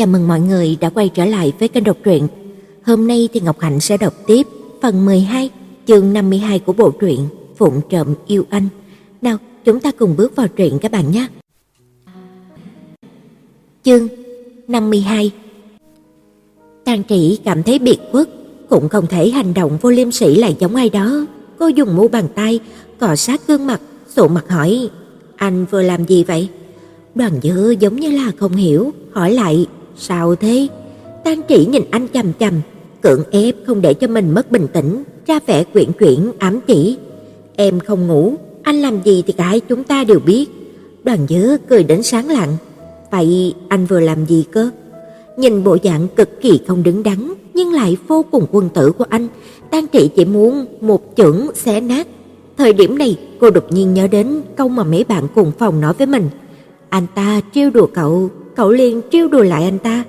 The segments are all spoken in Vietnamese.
Chào mừng mọi người đã quay trở lại với kênh đọc truyện. Hôm nay thì Ngọc Hạnh sẽ đọc tiếp phần 12, chương 52 của bộ truyện Phụng trộm yêu anh. Nào, chúng ta cùng bước vào truyện các bạn nhé. Chương 52 Tang Trị cảm thấy biệt khuất, cũng không thể hành động vô liêm sỉ lại giống ai đó. Cô dùng mu bàn tay cọ sát gương mặt, sụ mặt hỏi: "Anh vừa làm gì vậy?" Đoàn Dư giống như là không hiểu, hỏi lại: "Sao thế?" Tang Trĩ nhìn anh chằm chằm, cưỡng ép không để cho mình mất bình tĩnh, ra vẻ quyển chuyển ám chỉ: "Em không ngủ, anh làm gì thì cả hai chúng ta đều biết." Đoàn Dư cười đến sáng lặng: "Vậy anh vừa làm gì cơ?" Nhìn bộ dạng cực kỳ không đứng đắn nhưng lại vô cùng quân tử của anh, Tang Trị chỉ muốn một chưởng xé nát. Thời điểm này, cô đột nhiên nhớ đến câu mà mấy bạn cùng phòng nói với mình. Anh ta trêu đùa cậu, cậu liền trêu đùa lại anh ta.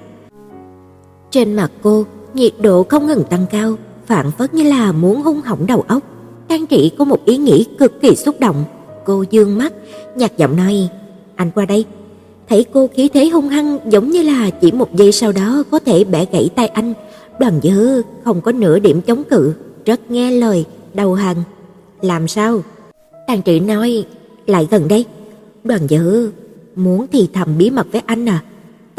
Trên mặt cô, nhiệt độ không ngừng tăng cao, phản phất như là muốn hung hỏng đầu óc. Tang Trị có một ý nghĩ cực kỳ xúc động. Cô dương mắt, nhạt giọng nói: "Anh qua đây." Thấy cô khí thế hung hăng giống như là chỉ một giây sau đó có thể bẻ gãy tay anh, Đoàn Dư không có nửa điểm chống cự, rất nghe lời, đầu hàng. "Làm sao?" Tang Trị nói, "Lại gần đây." Đoàn Dư muốn thì thầm bí mật với anh à?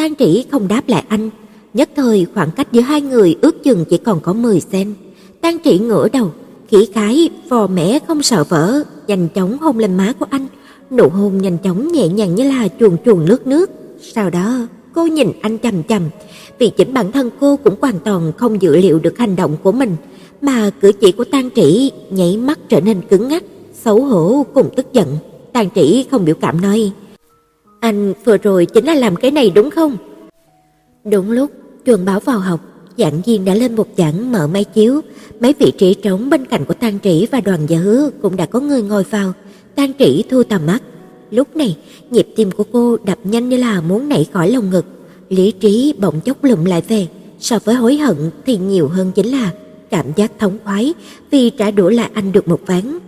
Tang Trĩ không đáp lại anh, nhất thời khoảng cách giữa hai người ước chừng chỉ còn có 10 cm. Tang Trĩ ngửa đầu, khí khái vò mẽ không sợ vỡ, nhanh chóng hôn lên má của anh, nụ hôn nhanh chóng nhẹ nhàng như là chuồn chuồn lướt nước. Sau đó, cô nhìn anh chằm chằm, vì chính bản thân cô cũng hoàn toàn không dự liệu được hành động của mình, mà cử chỉ của Tang Trĩ nháy mắt trở nên cứng ngắc, xấu hổ cùng tức giận. Tang Trĩ không biểu cảm nói: "Anh vừa rồi chính là làm cái này đúng không?" Đúng lúc chuông báo vào học, giảng viên đã lên một giảng mở máy chiếu, mấy vị trí trống bên cạnh của Tang Trĩ và Đoàn giả Hứa cũng đã có người ngồi vào. Tang Trĩ thu tầm mắt, lúc này nhịp tim của cô đập nhanh như là muốn nảy khỏi lồng ngực lý trí bỗng chốc lụm lại về, so với hối hận thì nhiều hơn chính là cảm giác thống khoái vì trả đũa lại anh được một ván.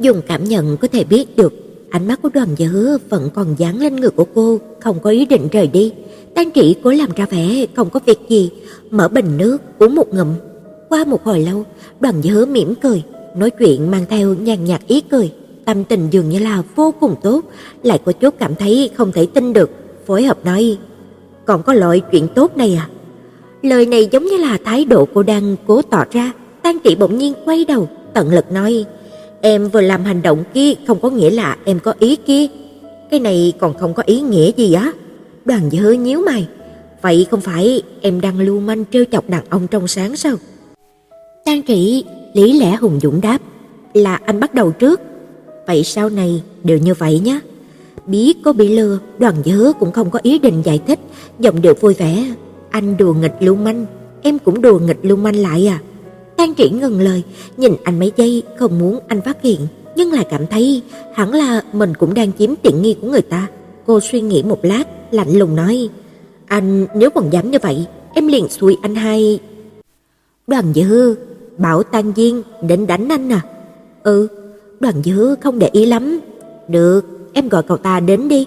Dùng cảm nhận có thể biết được, ánh mắt của Đoàn Gia Hứa vẫn còn dán lên người của cô, không có ý định rời đi. Tan Trị cố làm ra vẻ không có việc gì, mở bình nước uống một ngụm. Qua một hồi lâu, Đoàn Gia Hứa mỉm cười, nói chuyện mang theo nhàn nhạt ý cười, tâm tình dường như là vô cùng tốt, lại có chút cảm thấy không thể tin được, phối hợp nói: còn có loại chuyện tốt này à? Lời này giống như là thái độ cô đang cố tỏ ra. Tan Trị bỗng nhiên quay đầu, tận lực nói: "Em vừa làm hành động kia không có nghĩa là em có ý kia. Cái này còn không có ý nghĩa gì á?" Đoàn Dư nhíu mày, "Vậy không phải em đang lưu manh trêu chọc đàn ông trong sáng sao?" Tang Trị lý lẽ hùng dũng đáp: "Là anh bắt đầu trước. Vậy sau này đều như vậy nhé." biết có bị lừa, Đoàn Dư cũng không có ý định giải thích, giọng điệu vui vẻ, "Anh đùa nghịch lưu manh, em cũng đùa nghịch lưu manh lại à?" Tang Triển ngừng lời, nhìn anh mấy giây không muốn anh phát hiện, nhưng lại cảm thấy hẳn là mình cũng đang chiếm tiện nghi của người ta. Cô suy nghĩ một lát, lạnh lùng nói: "Anh nếu còn dám như vậy, em liền xui anh hai." Đoàn Dư bảo Tang Diên đến đánh anh à? Ừ, Đoàn Dư không để ý lắm. Được, em gọi cậu ta đến đi.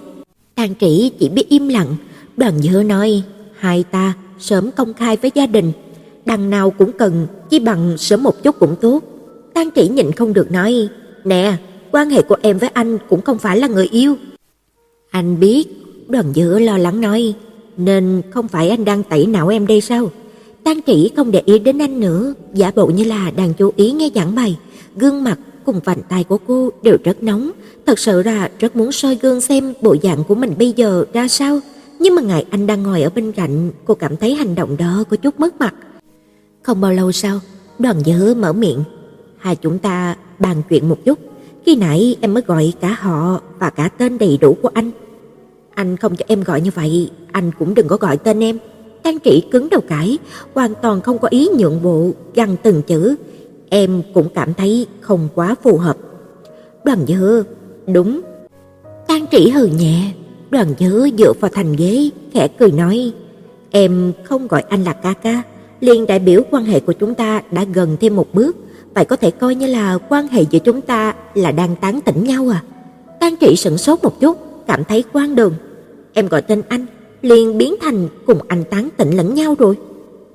Tang Trĩ chỉ biết im lặng, Đoàn Dư nói, hai ta sớm công khai với gia đình, đằng nào cũng cần, chỉ bằng sớm một chút cũng tốt. Tang Trĩ nhịn không được nói, nè, quan hệ của em với anh cũng không phải là người yêu. Anh biết, Đoàn dữ lo lắng nói, nên không phải anh đang tẩy não em đây sao? Tang Trĩ không để ý đến anh nữa, giả bộ như là đang chú ý nghe giảng bài, gương mặt cùng vành tay của cô đều rất nóng, thật sự là rất muốn soi gương xem bộ dạng của mình bây giờ ra sao, nhưng mà ngài anh đang ngồi ở bên cạnh, cô cảm thấy hành động đó có chút mất mặt. Không bao lâu sau, Đoàn Dư mở miệng, hai chúng ta bàn chuyện một chút, khi nãy em mới gọi cả họ và cả tên đầy đủ của anh. Anh không cho em gọi như vậy, anh cũng đừng có gọi tên em. Tan Trị cứng đầu cãi, hoàn toàn không có ý nhượng bộ, gằn từng chữ, em cũng cảm thấy không quá phù hợp. Đoàn Dư, đúng. Tan trị hừ nhẹ, Đoàn Dư dựa vào thành ghế, khẽ cười nói, em không gọi anh là ca ca, liền đại biểu quan hệ của chúng ta đã gần thêm một bước, vậy có thể coi như là quan hệ giữa chúng ta là đang tán tỉnh nhau à? Tang trị sững sốt một chút, cảm thấy quan đường. Em gọi tên anh, liền biến thành cùng anh tán tỉnh lẫn nhau rồi.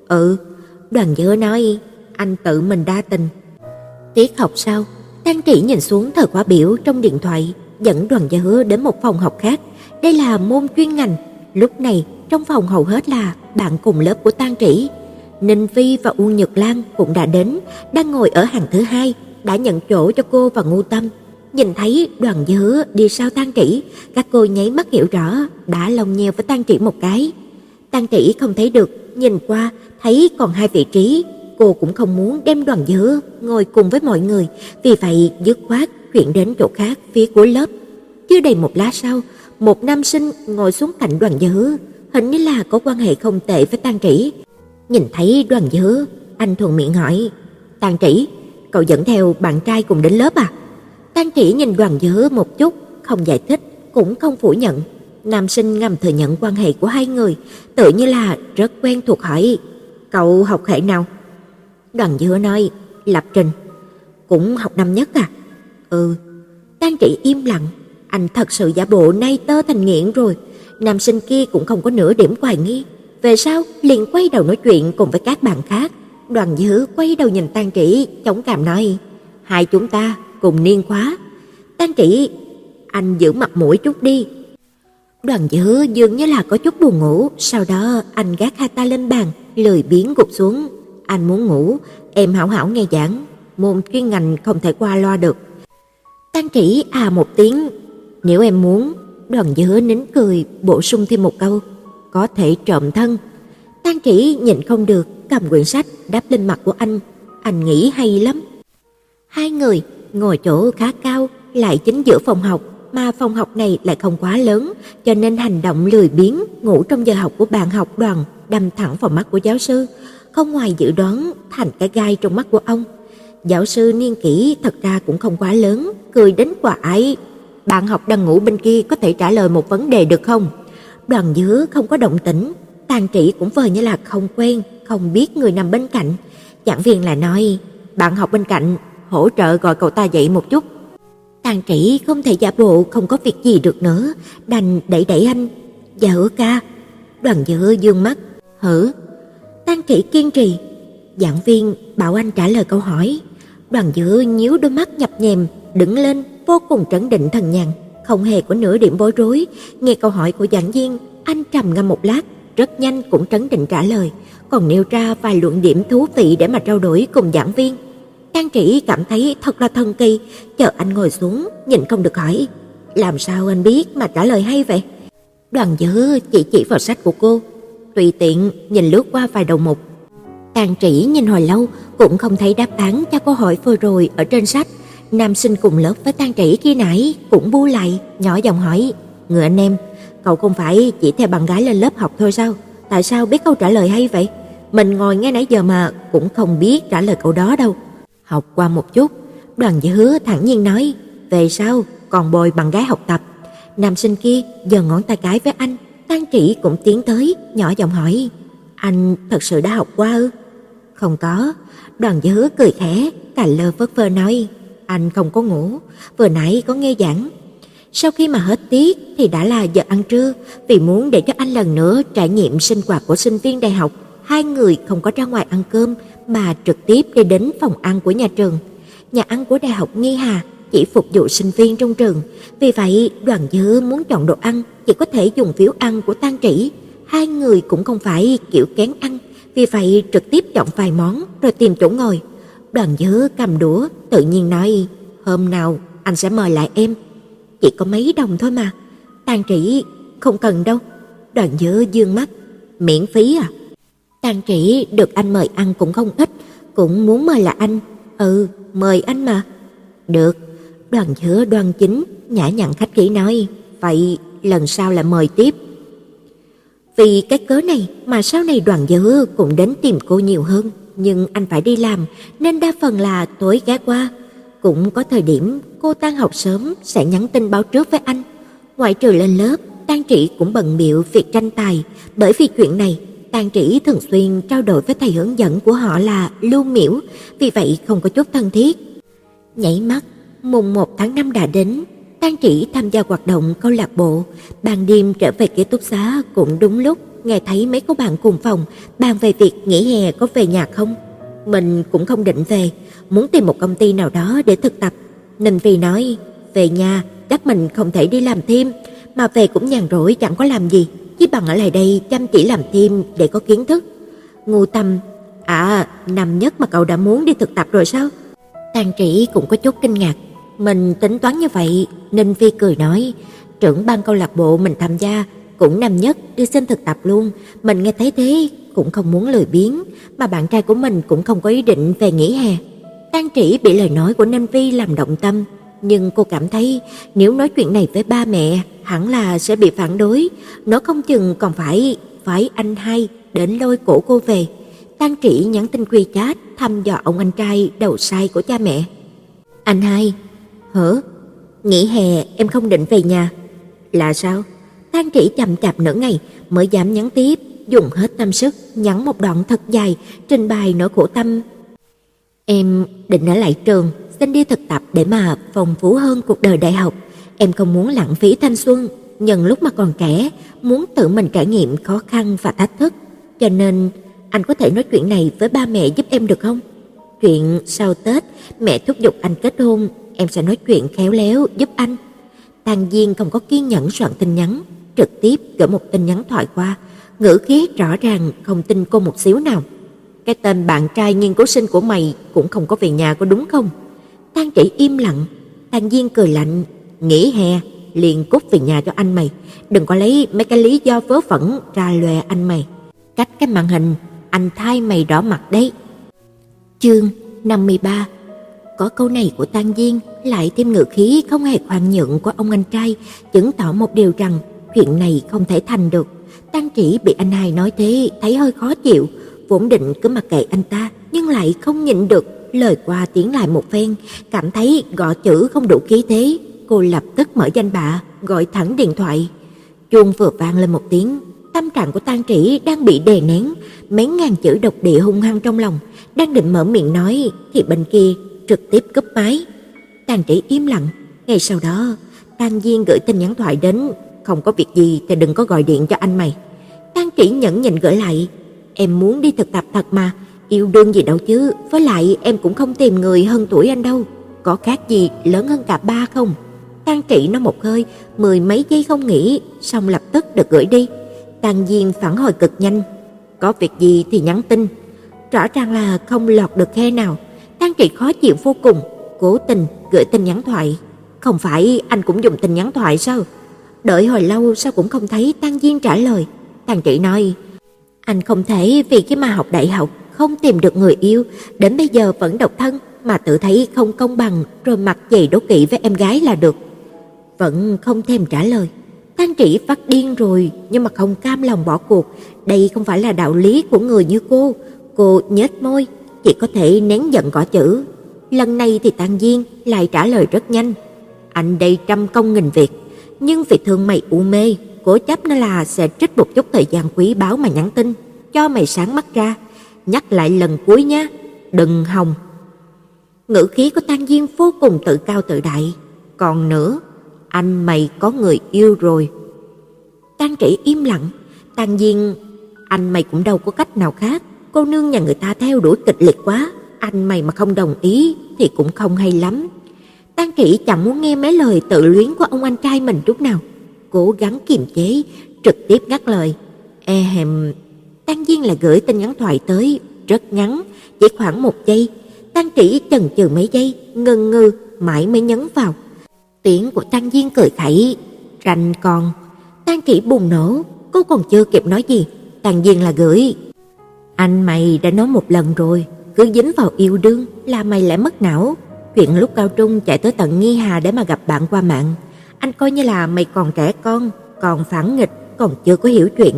Ừ, đoàn dứa nói, anh tự mình đa tình. Tiết học sau, Tang Trị nhìn xuống thời khóa biểu trong điện thoại, dẫn đoàn dứa đến một phòng học khác. Đây là môn chuyên ngành. Lúc này, trong phòng hầu hết là bạn cùng lớp của Tang Trị. Ninh Phi và Uông Nhật Lan cũng đã đến, đang ngồi ở hàng thứ hai, đã nhận chỗ cho cô và Ngô Tâm. Nhìn thấy đoàn dứa đi sau Tăng Trĩ, các cô nháy mắt hiểu rõ, đã lòng nheo với Tăng Trĩ một cái. Tăng Trĩ không thấy được, nhìn qua thấy còn hai vị trí, cô cũng không muốn đem đoàn dứa ngồi cùng với mọi người, vì vậy dứt khoát chuyển đến chỗ khác phía cuối lớp. Chưa đầy một lá sau, một nam sinh ngồi xuống cạnh đoàn dứa, hình như là có quan hệ không tệ với Tăng Trĩ. Nhìn thấy đoàn dứa, anh thuận miệng hỏi: Tàn Trĩ, cậu dẫn theo bạn trai cùng đến lớp à?" Tàn Chỉ nhìn Đoàn Dứa một chút, không giải thích, cũng không phủ nhận. Nam sinh ngầm thừa nhận quan hệ của hai người, tự như là rất quen thuộc hỏi, cậu học hệ nào? Đoàn Dứa nói, lập trình. Cũng học năm nhất à? Ừ. Tang Chỉ im lặng, anh thật sự giả bộ nay tơ thành nghiện rồi. Nam sinh kia cũng không có nửa điểm hoài nghi. Về sau liền quay đầu nói chuyện cùng với các bạn khác. Đoàn dữ quay đầu nhìn Tang Chỉ, chống cằm nói: "Hai chúng ta cùng niên khóa. Tang Trĩ, anh giữ mặt mũi chút đi. Đoàn Dữ dường như là có chút buồn ngủ, sau đó anh gác hai ta lên bàn, lười biếng gục xuống. Anh muốn ngủ, em hảo hảo nghe giảng, môn chuyên ngành không thể qua loa được. Tang Trĩ à một tiếng, nếu em muốn, Đoàn Dữ nín cười, bổ sung thêm một câu, có thể trộm thân. Tang Trĩ nhịn không được, cầm quyển sách đáp lên mặt của anh, anh nghĩ hay lắm. Hai người ngồi chỗ khá cao, lại chính giữa phòng học, mà phòng học này lại không quá lớn, cho nên hành động lười biếng ngủ trong giờ học của bạn học đoàn đâm thẳng vào mắt của giáo sư, không ngoài dự đoán thành cái gai trong mắt của ông. Giáo sư niên kỷ thật ra cũng không quá lớn, cười đến quả ái. Bạn học đang ngủ bên kia có thể trả lời một vấn đề được không? Đoàn dứa không có động tĩnh, tàn trị cũng vờ như là không quen, không biết người nằm bên cạnh. Giảng viên là nói, bạn học bên cạnh hỗ trợ gọi cậu ta dậy một chút. Tàn trĩ không thể giả bộ không có việc gì được nữa, đành đẩy đẩy anh. Dạ hứa ca. Đoàn dứa dương mắt. Hử? Tàn trĩ kiên trì. Giảng viên bảo anh trả lời câu hỏi. Đoàn dứa nhíu đôi mắt nhập nhèm, đứng lên vô cùng trấn định thần nhàn, không hề có nửa điểm bối rối. Nghe câu hỏi của giảng viên, anh trầm ngâm một lát, rất nhanh cũng trấn định trả lời, còn nêu ra vài luận điểm thú vị để mà trao đổi cùng giảng viên. Trang Trĩ cảm thấy thật là thần kỳ, chờ anh ngồi xuống, nhìn không được hỏi, làm sao anh biết mà trả lời hay vậy? Đoàn Dư chỉ chỉ vào sách của cô, tùy tiện nhìn lướt qua vài đầu mục. Trang Trĩ nhìn hồi lâu cũng không thấy đáp án cho câu hỏi vừa rồi ở trên sách. Nam sinh cùng lớp với tan Trĩ khi nãy cũng bu lại, nhỏ giọng hỏi, "Người anh em, cậu không phải chỉ theo bạn gái lên lớp học thôi sao? Tại sao biết câu trả lời hay vậy? Mình ngồi nghe nãy giờ mà cũng không biết trả lời câu đó đâu." Học qua một chút, đoàn Dĩ hứa thẳng nhiên nói, về sau còn bồi bạn gái học tập. Nam sinh kia giờ ngón tay cái với anh, tan Trĩ cũng tiến tới, nhỏ giọng hỏi, anh thật sự đã học qua ư? Không có, đoàn Dĩ hứa cười khẽ, cà lơ phất phơ nói, anh không có ngủ, vừa nãy có nghe giảng. Sau khi mà hết tiết thì đã là giờ ăn trưa, vì muốn để cho anh lần nữa trải nghiệm sinh hoạt của sinh viên đại học, hai người không có ra ngoài ăn cơm mà trực tiếp đi đến phòng ăn của nhà trường. Nhà ăn của Đại học Nghi Hà chỉ phục vụ sinh viên trong trường, vì vậy Đoàn Dư muốn chọn đồ ăn chỉ có thể dùng phiếu ăn của Tang Trĩ. Hai người cũng không phải kiểu kén ăn, vì vậy trực tiếp chọn vài món rồi tìm chỗ ngồi. Đoàn Dư cầm đũa, tự nhiên nói: "Hôm nào anh sẽ mời lại em. Chỉ có mấy đồng thôi mà." Tàn Trĩ: "Không cần đâu." Đoàn Dư dương mắt: "Miễn phí à?" Tàn Trĩ được anh mời ăn cũng không ít, cũng muốn mời là anh. Ừ, mời anh mà. Được, đoàn chứa đoan chính, nhã nhặn khách khí nói, vậy lần sau lại mời tiếp. Vì cái cớ này mà sau này đoàn dữ cũng đến tìm cô nhiều hơn, nhưng anh phải đi làm nên đa phần là tối ghé qua. Cũng có thời điểm cô tan học sớm sẽ nhắn tin báo trước với anh. Ngoại trừ lên lớp, Tang Trị cũng bận biểu việc tranh tài, bởi vì chuyện này tan Trĩ thường xuyên trao đổi với thầy hướng dẫn của họ là Lưu Miễu, vì vậy không có chút thân thiết. Nhảy mắt, mùng 1 tháng 5 đã đến, Tang trị tham gia hoạt động câu lạc bộ, ban đêm trở về ký túc xá cũng đúng lúc nghe thấy mấy cô bạn cùng phòng bàn về việc nghỉ hè có về nhà không. Mình cũng không định về, muốn tìm một công ty nào đó để thực tập. Ninh Phi nói, về nhà chắc mình không thể đi làm thêm, mà về cũng nhàn rỗi chẳng có làm gì, chỉ bằng ở lại đây chăm chỉ làm thêm để có kiến thức. Ngu Tâm, à, năm nhất mà cậu đã muốn đi thực tập rồi sao? Tàn Trĩ cũng có chút kinh ngạc, mình tính toán như vậy, Ninh Phi cười nói, trưởng ban câu lạc bộ mình tham gia cũng năm nhất đi xin thực tập luôn, mình nghe thấy thế cũng không muốn lười biếng, mà bạn trai của mình cũng không có ý định về nghỉ hè. Tang Trĩ bị lời nói của Nam Vi làm động tâm, nhưng cô cảm thấy nếu nói chuyện này với ba mẹ, hẳn là sẽ bị phản đối, nó không chừng còn phải phải anh hai đến lôi cổ cô về. Tang Trĩ nhắn tin quy chat thăm dò ông anh trai đầu sai của cha mẹ. Anh hai, hở? Nghỉ hè em không định về nhà. Là sao? Tang Trĩ chậm chạp nửa ngày mới dám nhắn tiếp, dùng hết tâm sức nhắn một đoạn thật dài trình bày nỗi khổ tâm. Em định ở lại trường, xin đi thực tập để mà phong phú hơn cuộc đời đại học. Em không muốn lãng phí thanh xuân, nhân lúc mà còn trẻ, muốn tự mình trải nghiệm khó khăn và thách thức. Cho nên anh có thể nói chuyện này với ba mẹ giúp em được không? Chuyện sau Tết mẹ thúc giục anh kết hôn, em sẽ nói chuyện khéo léo giúp anh. Tang Diên không có kiên nhẫn soạn tin nhắn, trực tiếp gửi một tin nhắn thoại qua, ngữ khí rõ ràng không tin cô một xíu nào. Cái tên bạn trai nghiên cứu sinh của mày cũng không có về nhà có đúng không? Tang Chỉ im lặng, Tang Diên cười lạnh, nghỉ hè liền cút về nhà cho anh mày, đừng có lấy mấy cái lý do vớ vẩn ra lòe anh mày. Cách cái màn hình, anh thay mày đỏ mặt đấy. Chương 53 Có câu này của Tang Diên lại thêm ngữ khí không hề khoan nhượng của ông anh trai, chứng tỏ một điều rằng chuyện này không thể thành được. Tang Chỉ bị anh hai nói thế thấy hơi khó chịu, vốn định cứ mặc kệ anh ta, nhưng lại không nhịn được, lời qua tiếng lại một phen, cảm thấy gõ chữ không đủ khí thế, cô lập tức mở danh bạ, gọi thẳng điện thoại. Chuông vừa vang lên một tiếng, tâm trạng của Tang Trĩ đang bị đè nén, mấy ngàn chữ độc địa hung hăng trong lòng, đang định mở miệng nói thì bên kia trực tiếp cúp máy. Tang Trĩ im lặng, ngay sau đó, Tang Diên gửi tin nhắn thoại đến, không có việc gì thì đừng có gọi điện cho anh mày. tan Trĩ nhẫn nhịn gửi lại, em muốn đi thực tập thật mà, yêu đương gì đâu chứ, với lại em cũng không tìm người hơn tuổi anh đâu, có khác gì lớn hơn cả ba không? tan Trị nó một hơi, mười mấy giây không nghĩ, xong lập tức được gửi đi. tan Diên phản hồi cực nhanh, có việc gì thì nhắn tin. Rõ ràng là không lọt được khe nào. tan Trị khó chịu vô cùng, cố tình gửi tin nhắn thoại. Không phải anh cũng dùng tin nhắn thoại sao? Đợi hồi lâu sao cũng không thấy Tang Diên trả lời. Tang Trị nói, anh không thể vì cái mà học đại học không tìm được người yêu, đến bây giờ vẫn độc thân mà tự thấy không công bằng rồi mặc dày đố kỵ với em gái là được. Vẫn không thèm trả lời. Tang Trị phát điên rồi nhưng mà không cam lòng bỏ cuộc, đây không phải là đạo lý của người như cô. Cô nhếch môi, chỉ có thể nén giận gõ chữ. Lần này thì Tang Diên lại trả lời rất nhanh. Anh đây trăm công nghìn việc, nhưng vì thương mày u mê, cố chấp nó là sẽ trích một chút thời gian quý báu mà nhắn tin, cho mày sáng mắt ra. Nhắc lại lần cuối nhé, đừng hòng. Ngữ khí của Tang Diên vô cùng tự cao tự đại. Còn nữa, anh mày có người yêu rồi. Tang Trĩ im lặng, Tang Diên, anh mày cũng đâu có cách nào khác, cô nương nhà người ta theo đuổi kịch liệt quá, anh mày mà không đồng ý thì cũng không hay lắm. Tang kỷ chẳng muốn nghe mấy lời tự luyến của ông anh trai mình chút nào, cố gắng kiềm chế, trực tiếp ngắt lời. E hèm, Tang Diên là gửi tin nhắn thoại tới, rất ngắn, chỉ khoảng một giây. Tang kỷ chần chừ mấy giây, ngần ngừ mãi mới nhấn vào. Tiếng của Tang Diên cười khẩy, rành còn. Tang kỷ bùng nổ, cô còn chưa kịp nói gì, Tang Diên là gửi. Anh mày đã nói một lần rồi, cứ dính vào yêu đương là mày lại mất não. Chuyện lúc cao trung chạy tới tận Nghi Hà để mà gặp bạn qua mạng, anh coi như là mày còn trẻ con, còn phản nghịch, còn chưa có hiểu chuyện.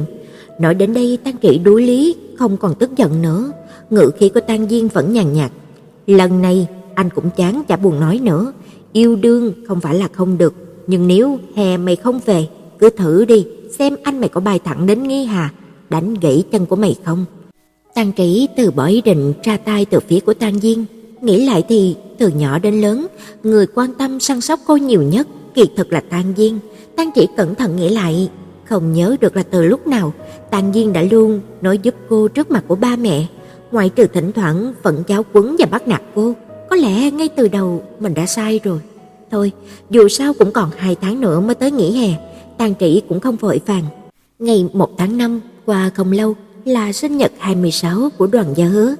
Nói đến đây tăng Trĩ đối lý, không còn tức giận nữa, ngự khí của tăng Diên vẫn nhàn nhạt. Lần này anh cũng chán chả buồn nói nữa, yêu đương không phải là không được, nhưng nếu hè mày không về, cứ thử đi, xem anh mày có bay thẳng đến Nghi Hà, đánh gãy chân của mày không. Tang Trĩ từ bỏ ý định ra tay từ phía của Tang Diên, nghĩ lại thì từ nhỏ đến lớn, người quan tâm săn sóc cô nhiều nhất kỳ thực là Tan Viên. Tan chỉ cẩn thận nghĩ lại, không nhớ được là từ lúc nào Tan Viên đã luôn nói giúp cô trước mặt của ba mẹ, ngoại trừ thỉnh thoảng vẫn giáo quấn và bắt nạt cô. Có lẽ ngay từ đầu mình đã sai rồi. Thôi, dù sao cũng còn hai tháng nữa mới tới nghỉ hè, Tang Trĩ cũng không vội vàng. Ngày 1 tháng 5 qua không lâu là sinh nhật 26 của Đoàn Gia Hứa.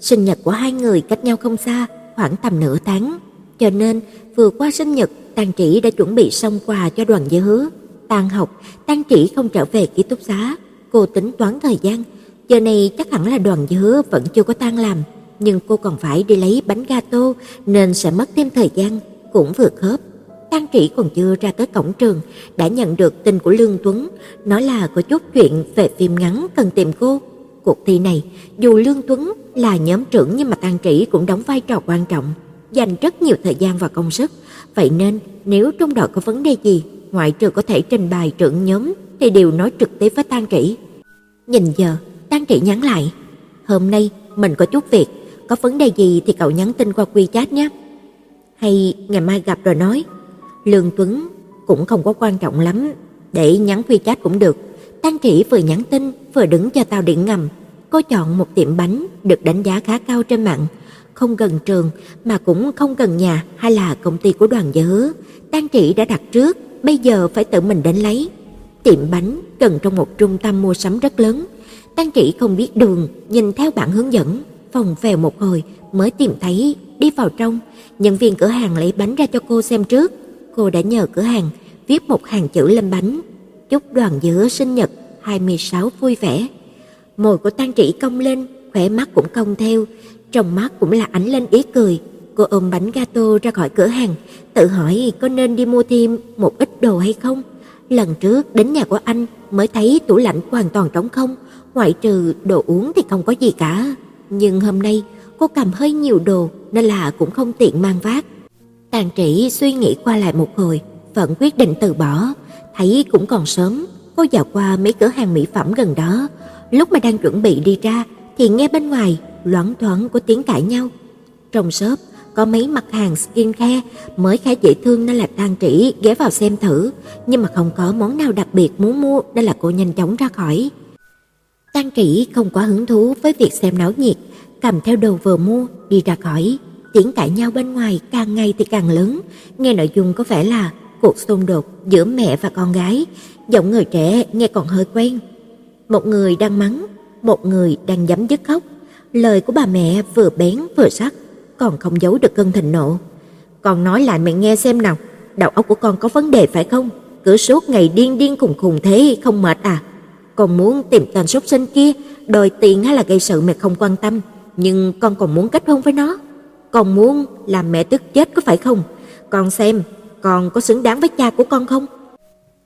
Sinh nhật của hai người cách nhau không xa, khoảng tầm nửa tháng, cho nên vừa qua sinh nhật, Tang Trĩ đã chuẩn bị xong quà cho Đoàn giới Hứa. Tan học, Tang Trĩ không trở về ký túc xá, cô tính toán thời gian, giờ này chắc hẳn là Đoàn giới Hứa vẫn chưa có tan làm, nhưng cô còn phải đi lấy bánh gato nên sẽ mất thêm thời gian, cũng vừa khớp. Tang Trĩ còn chưa ra tới cổng trường đã nhận được tin của Lương Tuấn, nói là có chút chuyện về phim ngắn cần tìm cô. Cuộc thi này, dù Lương Tuấn là nhóm trưởng nhưng mà Tang Trĩ cũng đóng vai trò quan trọng, dành rất nhiều thời gian và công sức, vậy nên nếu trong đội có vấn đề gì, ngoại trừ có thể trình bày trưởng nhóm thì đều nói trực tiếp với Tang Trĩ. Nhìn giờ, Tang Trĩ nhắn lại, "Hôm nay mình có chút việc, có vấn đề gì thì cậu nhắn tin qua WeChat nhé." Hay ngày mai gặp rồi nói. Lương Tuấn cũng không có quan trọng lắm, để nhắn WeChat cũng được. Tang Trĩ vừa nhắn tin vừa đứng chờ tàu điện ngầm. Cô chọn một tiệm bánh được đánh giá khá cao trên mạng, không gần trường mà cũng không gần nhà hay là công ty của đoàn giới. Tan Tang đã đặt trước, bây giờ phải tự mình đến lấy. Tiệm bánh gần trong một trung tâm mua sắm rất lớn. Tan Trĩ không biết đường, nhìn theo bản hướng dẫn, phòng vèo một hồi mới tìm thấy, đi vào trong, nhân viên cửa hàng lấy bánh ra cho cô xem trước. Cô đã nhờ cửa hàng viết một hàng chữ lên bánh, chúc đoàn giữa sinh nhật 26 vui vẻ. Môi của Tang Trĩ cong lên, khỏe mắt cũng cong theo, trong mắt cũng là ánh lên ý cười. Cô ôm bánh gato ra khỏi cửa hàng, tự hỏi có nên đi mua thêm một ít đồ hay không. Lần trước đến nhà của anh mới thấy tủ lạnh hoàn toàn trống không, ngoại trừ đồ uống thì không có gì cả. Nhưng hôm nay cô cầm hơi nhiều đồ nên là cũng không tiện mang vác. Tàn Trĩ suy nghĩ qua lại một hồi, vẫn quyết định từ bỏ, thấy cũng còn sớm, cô dạo qua mấy cửa hàng mỹ phẩm gần đó, lúc mà đang chuẩn bị đi ra thì nghe bên ngoài loáng thoáng có tiếng cãi nhau. Trong shop có mấy mặt hàng skincare mới khá dễ thương nên là Tang Trĩ ghé vào xem thử, nhưng mà không có món nào đặc biệt muốn mua nên là cô nhanh chóng ra khỏi. Tang Trĩ không quá hứng thú với việc xem náo nhiệt, cầm theo đồ vừa mua đi ra khỏi. Tiếng cãi nhau bên ngoài càng ngày thì càng lớn, nghe nội dung có vẻ là cuộc xung đột giữa mẹ và con gái, giọng người trẻ nghe còn hơi quen. Một người đang mắng, một người đang dám dứt khóc. Lời của bà mẹ vừa bén vừa sắc, còn không giấu được cơn thịnh nộ. Con nói lại mẹ nghe xem nào, đầu óc của con có vấn đề phải không? Cứ suốt ngày điên điên khùng khùng thế không mệt à? Con muốn tìm tên sốc sinh kia, đòi tiền hay là gây sự mẹ không quan tâm, nhưng con còn muốn kết hôn với nó. Con muốn làm mẹ tức chết có phải không? Con xem, con có xứng đáng với cha của con không?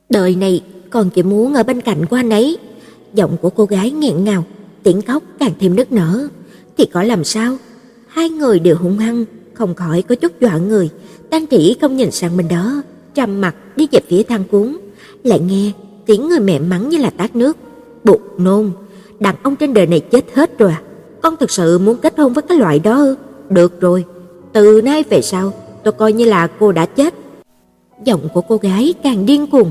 Đời này con chỉ muốn ở bên cạnh của anh ấy. Giọng của cô gái nghẹn ngào, tiếng khóc càng thêm nức nở. Thì có làm sao? Hai người đều hung hăng, không khỏi có chút dọa người. Tan Trĩ không nhìn sang mình đó, trầm mặt đi về phía thang cuốn, lại nghe tiếng người mẹ mắng như là tát nước. Bụt nôn, đàn ông trên đời này chết hết rồi à? Con thực sự muốn kết hôn với cái loại đó ư? Được rồi, từ nay về sau, tôi coi như là cô đã chết. Giọng của cô gái càng điên cuồng.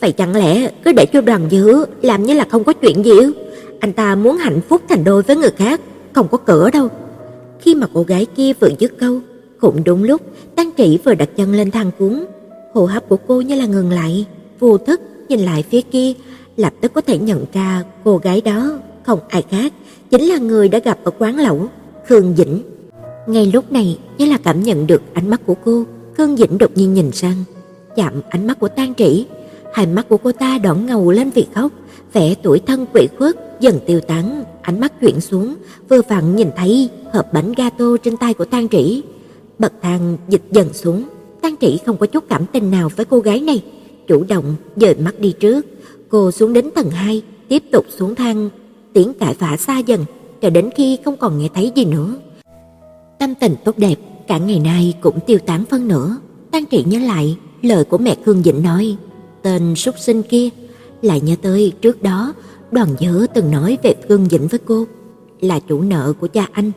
Vậy chẳng lẽ cứ để cho đoàn dữ làm như là không có chuyện gì ư? Anh ta muốn hạnh phúc thành đôi với người khác, không có cửa đâu. Khi mà cô gái kia vừa dứt câu, cũng đúng lúc Tăng Trị vừa đặt chân lên thang cuốn, hô hấp của cô như là ngừng lại, vô thức nhìn lại phía kia, lập tức có thể nhận ra cô gái đó không ai khác, chính là người đã gặp ở quán lẩu, Khương Dĩnh. Ngay lúc này, như là cảm nhận được ánh mắt của cô, Khương Dĩnh đột nhiên nhìn sang, chạm ánh mắt của Tang Trĩ, hai mắt của cô ta đỏ ngầu lên vì khóc, vẻ tuổi thân quỷ khuất dần tiêu tán, ánh mắt chuyển xuống, vừa vặn nhìn thấy hộp bánh gato trên tay của Tang Trĩ. Bậc thang dịch dần xuống, Tang Trĩ không có chút cảm tình nào với cô gái này, chủ động dời mắt đi trước. Cô xuống đến tầng 2, tiếp tục xuống thang, tiếng cãi vã xa dần, cho đến khi không còn nghe thấy gì nữa. Tâm tình tốt đẹp cả ngày nay cũng tiêu tán phân nửa. Tang Trị nhớ lại lời của mẹ Khương Dĩnh nói, tên súc sinh kia, lại nhớ tới trước đó Đoàn Dở từng nói về Khương Dĩnh với cô, là chủ nợ của cha anh.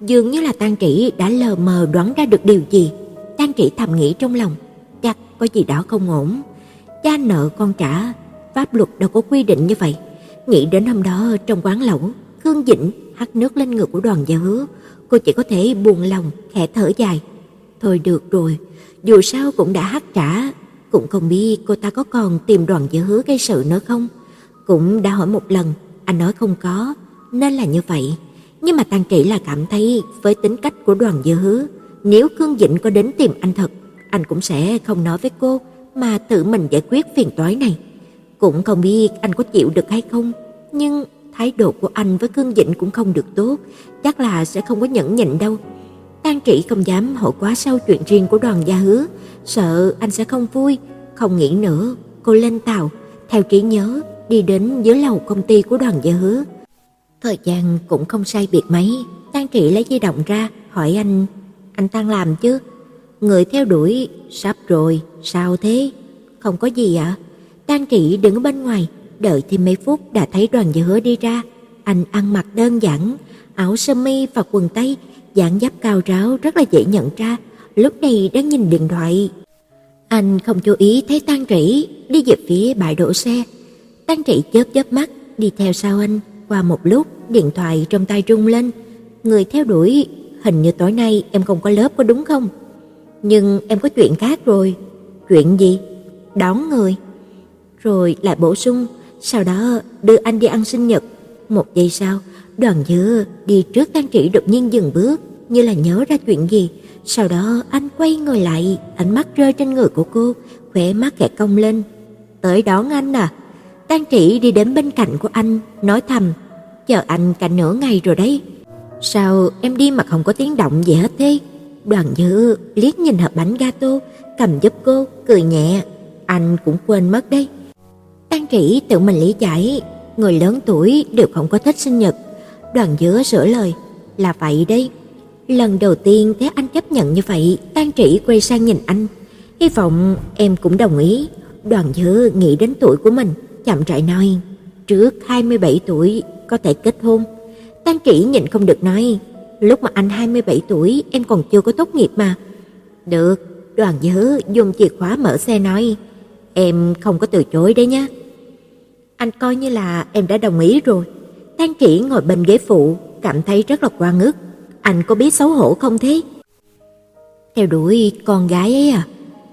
Dường như là Tang Trị đã lờ mờ đoán ra được điều gì. Tang Trị thầm nghĩ trong lòng, chắc có gì đó không ổn. Cha nợ con trả, pháp luật đâu có quy định như vậy. Nghĩ đến hôm đó trong quán lẩu, Khương Dĩnh hắt nước lên ngực của đoàn gia hứa, cô chỉ có thể buồn lòng, khẽ thở dài. Thôi được rồi, dù sao cũng đã hát trả, cũng không biết cô ta có còn tìm đoàn giữa hứa gây sự nữa không. Cũng đã hỏi một lần, anh nói không có, nên là như vậy. Nhưng mà Tăng Trị là cảm thấy với tính cách của đoàn gia hứa, nếu Khương Dĩnh có đến tìm anh thật, anh cũng sẽ không nói với cô mà tự mình giải quyết phiền toái này. Cũng không biết anh có chịu được hay không, nhưng thái độ của anh với cương Dĩnh cũng không được tốt, chắc là sẽ không có nhẫn nhịn đâu. Tan Trị không dám hỏi quá sâu chuyện riêng của Đoàn Gia Hứa, sợ anh sẽ không vui, không nghĩ nữa, cô lên tàu, theo trí nhớ đi đến dưới lầu công ty của Đoàn Gia Hứa. Thời gian cũng không sai biệt mấy, Tan Trị lấy di động ra, hỏi anh, anh đang làm chứ? Người theo đuổi, sắp rồi, sao thế? Không có gì ạ. À? Tan Trị đứng bên ngoài, đợi thêm mấy phút đã thấy đoàn dự hứa đi ra. Anh ăn mặc đơn giản, áo sơ mi và quần tây, dáng dấp cao ráo rất là dễ nhận ra. Lúc này đang nhìn điện thoại. Anh không chú ý thấy tăng Trị đi về phía bãi đổ xe. tăng Trị chớp chớp mắt đi theo sau anh. Qua một lúc, điện thoại trong tay rung lên. Người theo đuổi, hình như tối nay em không có lớp có đúng không? Nhưng em có chuyện khác rồi. Chuyện gì? Đón người. Rồi lại bổ sung, sau đó đưa anh đi ăn sinh nhật. Một giây sau, đoàn dứa đi trước Tăng Trĩ đột nhiên dừng bước, như là nhớ ra chuyện gì. Sau đó anh quay người lại, ánh mắt rơi trên người của cô, khỏe mắt kẻ cong lên. Tới đón anh à? Tăng Trĩ đi đến bên cạnh của anh, nói thầm, chờ anh cả nửa ngày rồi đấy. Sao em đi mà không có tiếng động gì hết thế? Đoàn Dư liếc nhìn hộp bánh gato, cầm giúp cô, cười nhẹ. Anh cũng quên mất đấy. Tăng Trĩ tự mình lý giải, người lớn tuổi đều không có thích sinh nhật. Đoàn Dứa sửa lời, là vậy đấy. Lần đầu tiên thấy anh chấp nhận như vậy, Tăng Trĩ quay sang nhìn anh. Hy vọng em cũng đồng ý. Đoàn Dứa nghĩ đến tuổi của mình, chậm rãi nói, trước 27 tuổi có thể kết hôn. Tăng Trĩ nhịn không được nói, lúc mà anh 27 tuổi em còn chưa có tốt nghiệp mà. Được, đoàn dứa dùng chìa khóa mở xe nói, em không có từ chối đấy nhé. Anh coi như là em đã đồng ý rồi. Tang Trĩ ngồi bên ghế phụ, cảm thấy rất là quan ngức. Anh có biết xấu hổ không thế? Theo đuổi con gái ấy à?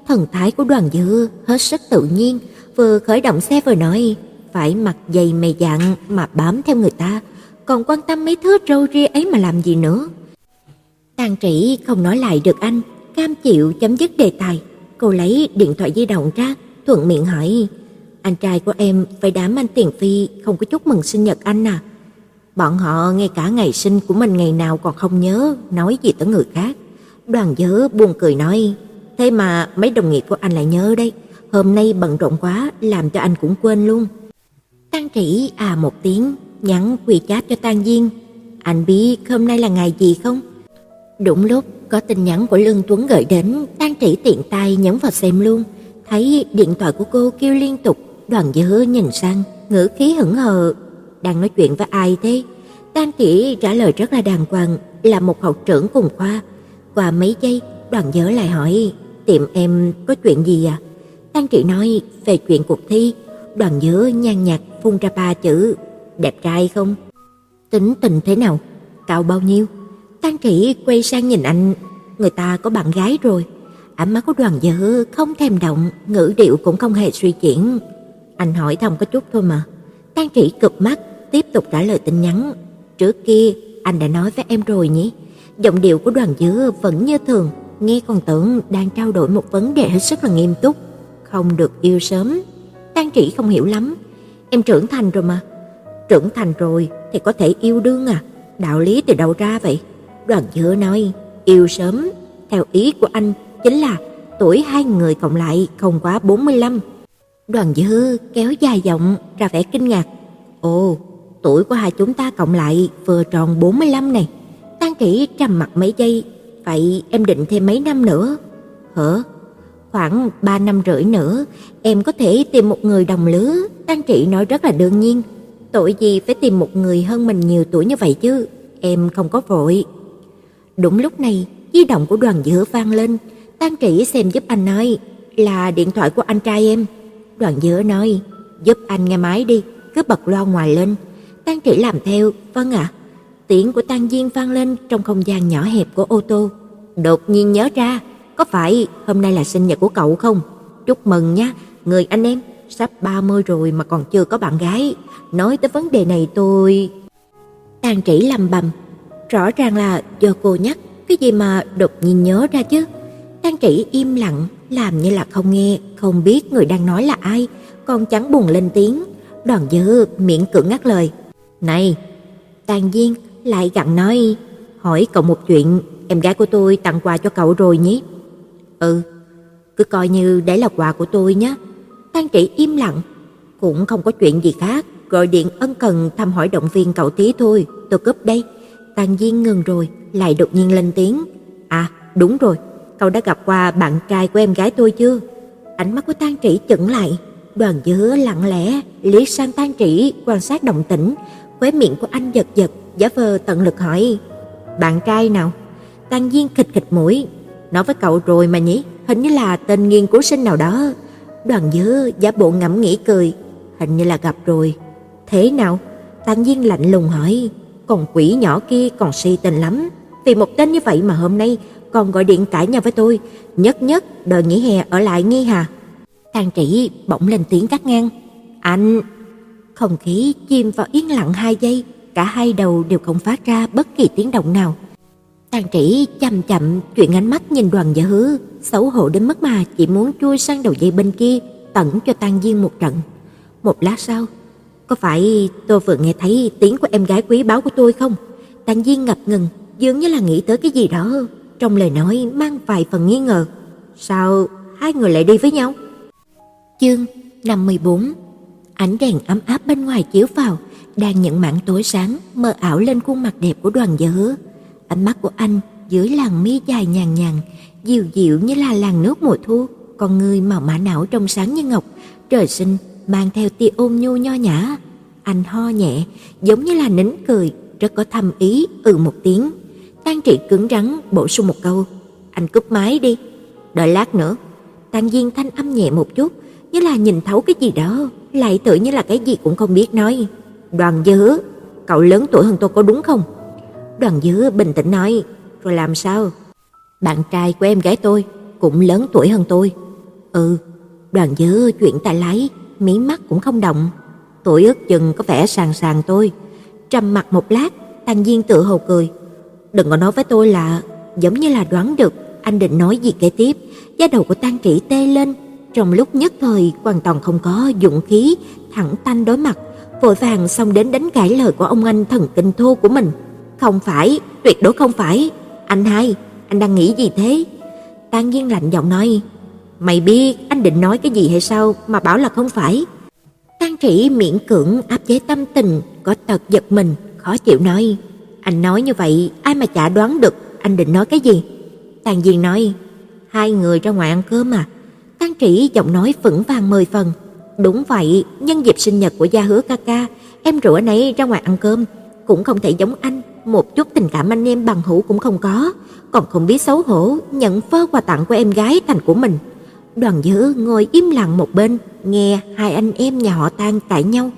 Thần thái của đoàn dư hết sức tự nhiên, vừa khởi động xe vừa nói, phải mặc giày mày dặn mà bám theo người ta, còn quan tâm mấy thứ râu ria ấy mà làm gì nữa. Tàn trĩ không nói lại được anh, cam chịu chấm dứt đề tài. Cô lấy điện thoại di động ra, thuận miệng hỏi, anh trai của em phải đám anh Tiền Phi không có chúc mừng sinh nhật anh à. Bọn họ ngay cả ngày sinh của mình ngày nào còn không nhớ, nói gì tới người khác. Đoàn dớ buồn cười nói, thế mà mấy đồng nghiệp của anh lại nhớ đây. hôm nay bận rộn quá làm cho anh cũng quên luôn. Tăng trĩ à một tiếng, nhắn quỳ chat cho Tang Diên. Anh biết hôm nay là ngày gì không? Đúng lúc có tin nhắn của Lương Tuấn gửi đến, Tang Trĩ tiện tay nhấn vào xem luôn, thấy điện thoại của cô kêu liên tục, Đoàn Dư nhìn sang, ngữ khí hững hờ, đang nói chuyện với ai thế? tan chỉ trả lời rất là đàng hoàng, là một học trưởng cùng khoa. Qua mấy giây, Đoàn Dư lại hỏi, "Tiệm em có chuyện gì à?" tan chỉ nói về chuyện cuộc thi, Đoàn Dư nhàn nhạt phun ra ba chữ đẹp trai không? Tính tình thế nào? Cao bao nhiêu? tan chỉ quay sang nhìn anh, người ta có bạn gái rồi. Ánh mắt của đoàn dở không thèm động, ngữ điệu cũng không hề suy chuyển. Anh hỏi thăm có chút thôi mà. Tang Trĩ cực mắt, tiếp tục trả lời tin nhắn. Trước kia, anh đã nói với em rồi nhỉ? Giọng điệu của đoàn dứa vẫn như thường, nghe còn tưởng đang trao đổi một vấn đề hết sức là nghiêm túc. Không được yêu sớm. Tang Trĩ không hiểu lắm. Em trưởng thành rồi mà, trưởng thành rồi thì có thể yêu đương à? Đạo lý từ đâu ra vậy? Đoàn Dứa nói, yêu sớm, theo ý của anh chính là tuổi hai người cộng lại không quá 45. Đoàn Dư kéo dài giọng ra vẻ kinh ngạc. Ồ, tuổi của hai chúng ta cộng lại vừa tròn 45 này. Tan kỹ trầm mặt mấy giây, vậy em định thêm mấy năm nữa? Hả? Khoảng 3 năm rưỡi nữa, em có thể tìm một người đồng lứa. tan Trị nói rất là đương nhiên. Tội gì phải tìm một người hơn mình nhiều tuổi như vậy chứ, em không có vội. Đúng lúc này, di động của đoàn dứa vang lên, Tan trị xem giúp anh nói, là điện thoại của anh trai em. Đoàn Dứa nói, giúp anh nghe máy đi, cứ bật loa ngoài lên. Tang Trĩ làm theo, vâng ạ. Tiếng của Tang viên vang lên trong không gian nhỏ hẹp của ô tô. Đột nhiên nhớ ra, có phải hôm nay là sinh nhật của cậu không? Chúc mừng nhé, người anh em, sắp 30 rồi mà còn chưa có bạn gái. Nói tới vấn đề này tôi... Tang Trĩ lầm bầm, rõ ràng là do cô nhắc, cái gì mà đột nhiên nhớ ra chứ. Tang Trĩ im lặng, làm như là không nghe, không biết người đang nói là ai, còn chẳng buồn lên tiếng. Đoàn Dư miệng cưỡng ngắt lời. "Này." Tàn Diên lại gặn nói, "Hỏi cậu một chuyện, em gái của tôi tặng quà cho cậu rồi nhé. "Ừ, cứ coi như đấy là quà của tôi nhé." Tang Trị im lặng, cũng không có chuyện gì khác, gọi điện ân cần thăm hỏi động viên cậu tí thôi, tôi cúp đây. Tàn Diên ngừng rồi, lại đột nhiên lên tiếng, "À, đúng rồi, cậu đã gặp qua bạn trai của em gái tôi chưa?" Ánh mắt của Tang Trĩ chững lại, Đoàn Dứa lặng lẽ liếc sang Tang Trĩ quan sát động tĩnh, khóe miệng của anh giật giật, giả vờ tận lực hỏi: "Bạn trai nào?" Tang Diên khịch khịch mũi, "Nói với cậu rồi mà nhỉ, hình như là tên nghiên cứu sinh nào đó." Đoàn Dứa giả bộ ngẫm nghĩ cười, "Hình như là gặp rồi." "Thế nào?" Tang Diên lạnh lùng hỏi, "Còn quỷ nhỏ kia còn si tình lắm, vì một tên như vậy mà hôm nay còn gọi điện cãi nhau với tôi, nhất nhất đợi nghỉ hè ở lại nghi hà." Tang Trĩ bỗng lên tiếng cắt ngang. "Anh!" Không khí chìm vào yên lặng hai giây, cả hai đầu đều không phát ra bất kỳ tiếng động nào. Tang Trĩ chậm chậm chuyển ánh mắt nhìn Đoàn Giả Hứa, xấu hổ đến mức mà chỉ muốn chui sang đầu dây bên kia, tận cho Tang Diên một trận. Một lát sau, có phải tôi vừa nghe thấy tiếng của em gái quý báu của tôi không? Tang Diên ngập ngừng, dường như là nghĩ tới cái gì đó, trong lời nói mang vài phần nghi ngờ. Sao hai người lại đi với nhau? Chương 54 Ánh đèn ấm áp bên ngoài chiếu vào, đang những mảng tối sáng mờ ảo lên khuôn mặt đẹp của Đoàn dở. Ánh mắt của anh dưới làn mi dài nhàn nhàn, dịu dịu như là làn nước mùa thu, con người màu mã não trong sáng như ngọc, trời sinh mang theo tia ôn nhu nho nhã. Anh ho nhẹ, giống như là nín cười, rất có thâm ý ừ một tiếng. Tang Trị cứng rắn bổ sung một câu, "Anh cúp máy đi, đợi lát nữa." Tang Diên thanh âm nhẹ một chút, như là nhìn thấu cái gì đó, lại tự như là cái gì cũng không biết nói. Đoàn Dư, cậu lớn tuổi hơn tôi có đúng không? Đoàn Dư bình tĩnh nói, rồi làm sao? Bạn trai của em gái tôi cũng lớn tuổi hơn tôi. Ừ, Đoàn Dư chuyện tay lái, mí mắt cũng không động. Tuổi ước chừng có vẻ sàng sàng tôi. Trầm mặt một lát, Tang Diên tự hồ cười. Đừng có nói với tôi là giống như là đoán được anh định nói gì kế tiếp. Da đầu của Tang Trị tê lên, trong lúc nhất thời hoàn toàn không có dũng khí thẳng tanh đối mặt, vội vàng xông đến đánh cãi lời của ông anh thần kinh thô của mình. "Không phải, tuyệt đối không phải. Anh hai, anh đang nghĩ gì thế?" Tang Nhiên lạnh giọng nói, "Mày biết anh định nói cái gì hay sao mà bảo là không phải?" Tang Trĩ miễn cưỡng áp chế tâm tình có tật giật mình, khó chịu nói, "Anh nói như vậy, ai mà chả đoán được anh định nói cái gì?" Tàn Diên nói, "Hai người ra ngoài ăn cơm à?" Tang Trĩ giọng nói vững vàng mười phần. Đúng vậy, nhân dịp sinh nhật của gia hứa ca ca, em rủ anh ấy ra ngoài ăn cơm, cũng không thể giống anh, một chút tình cảm anh em bằng hữu cũng không có, còn không biết xấu hổ nhận phơ quà tặng của em gái thành của mình. Đoàn Dữ ngồi im lặng một bên, nghe hai anh em nhà họ Tang cãi nhau.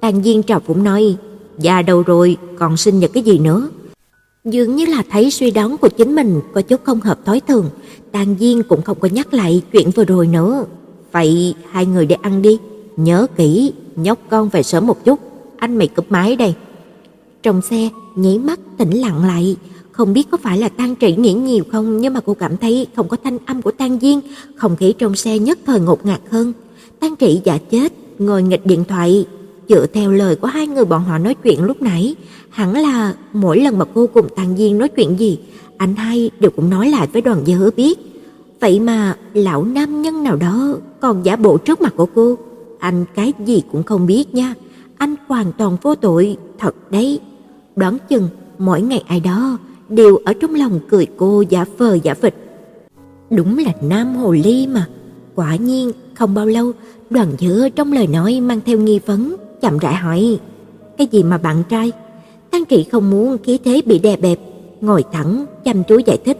Tang Diên trào cũng nói, già đâu rồi, còn sinh nhật cái gì nữa? Dường như là thấy suy đoán của chính mình có chút không hợp thói thường, Tang Diên cũng không có nhắc lại chuyện vừa rồi nữa. Vậy hai người để ăn đi, nhớ kỹ, nhóc con về sớm một chút, anh mày cúp máy đây. Trong xe, nháy mắt tĩnh lặng lại, không biết có phải là Tang Trĩ nghĩ nhiều không, nhưng mà cô cảm thấy không có thanh âm của Tang Diên, không khí trong xe nhất thời ngột ngạt hơn. Tang Trĩ giả chết, ngồi nghịch điện thoại, dựa theo lời của hai người bọn họ nói chuyện lúc nãy, hẳn là mỗi lần mà cô cùng Tang Diên nói chuyện gì, anh hai đều cũng nói lại với Đoàn Gia Hứa biết. Vậy mà lão nam nhân nào đó còn giả bộ trước mặt của cô, anh cái gì cũng không biết nha, anh hoàn toàn vô tội, thật đấy. Đoán chừng mỗi ngày ai đó đều ở trong lòng cười cô giả vờ giả vịt. Đúng là nam hồ ly mà. Quả nhiên không bao lâu, Đoàn Dứa trong lời nói mang theo nghi vấn, chậm rãi hỏi: "Cái gì mà bạn trai?" Tăng Trị không muốn khí thế bị đè bẹp, ngồi thẳng, chăm chú giải thích.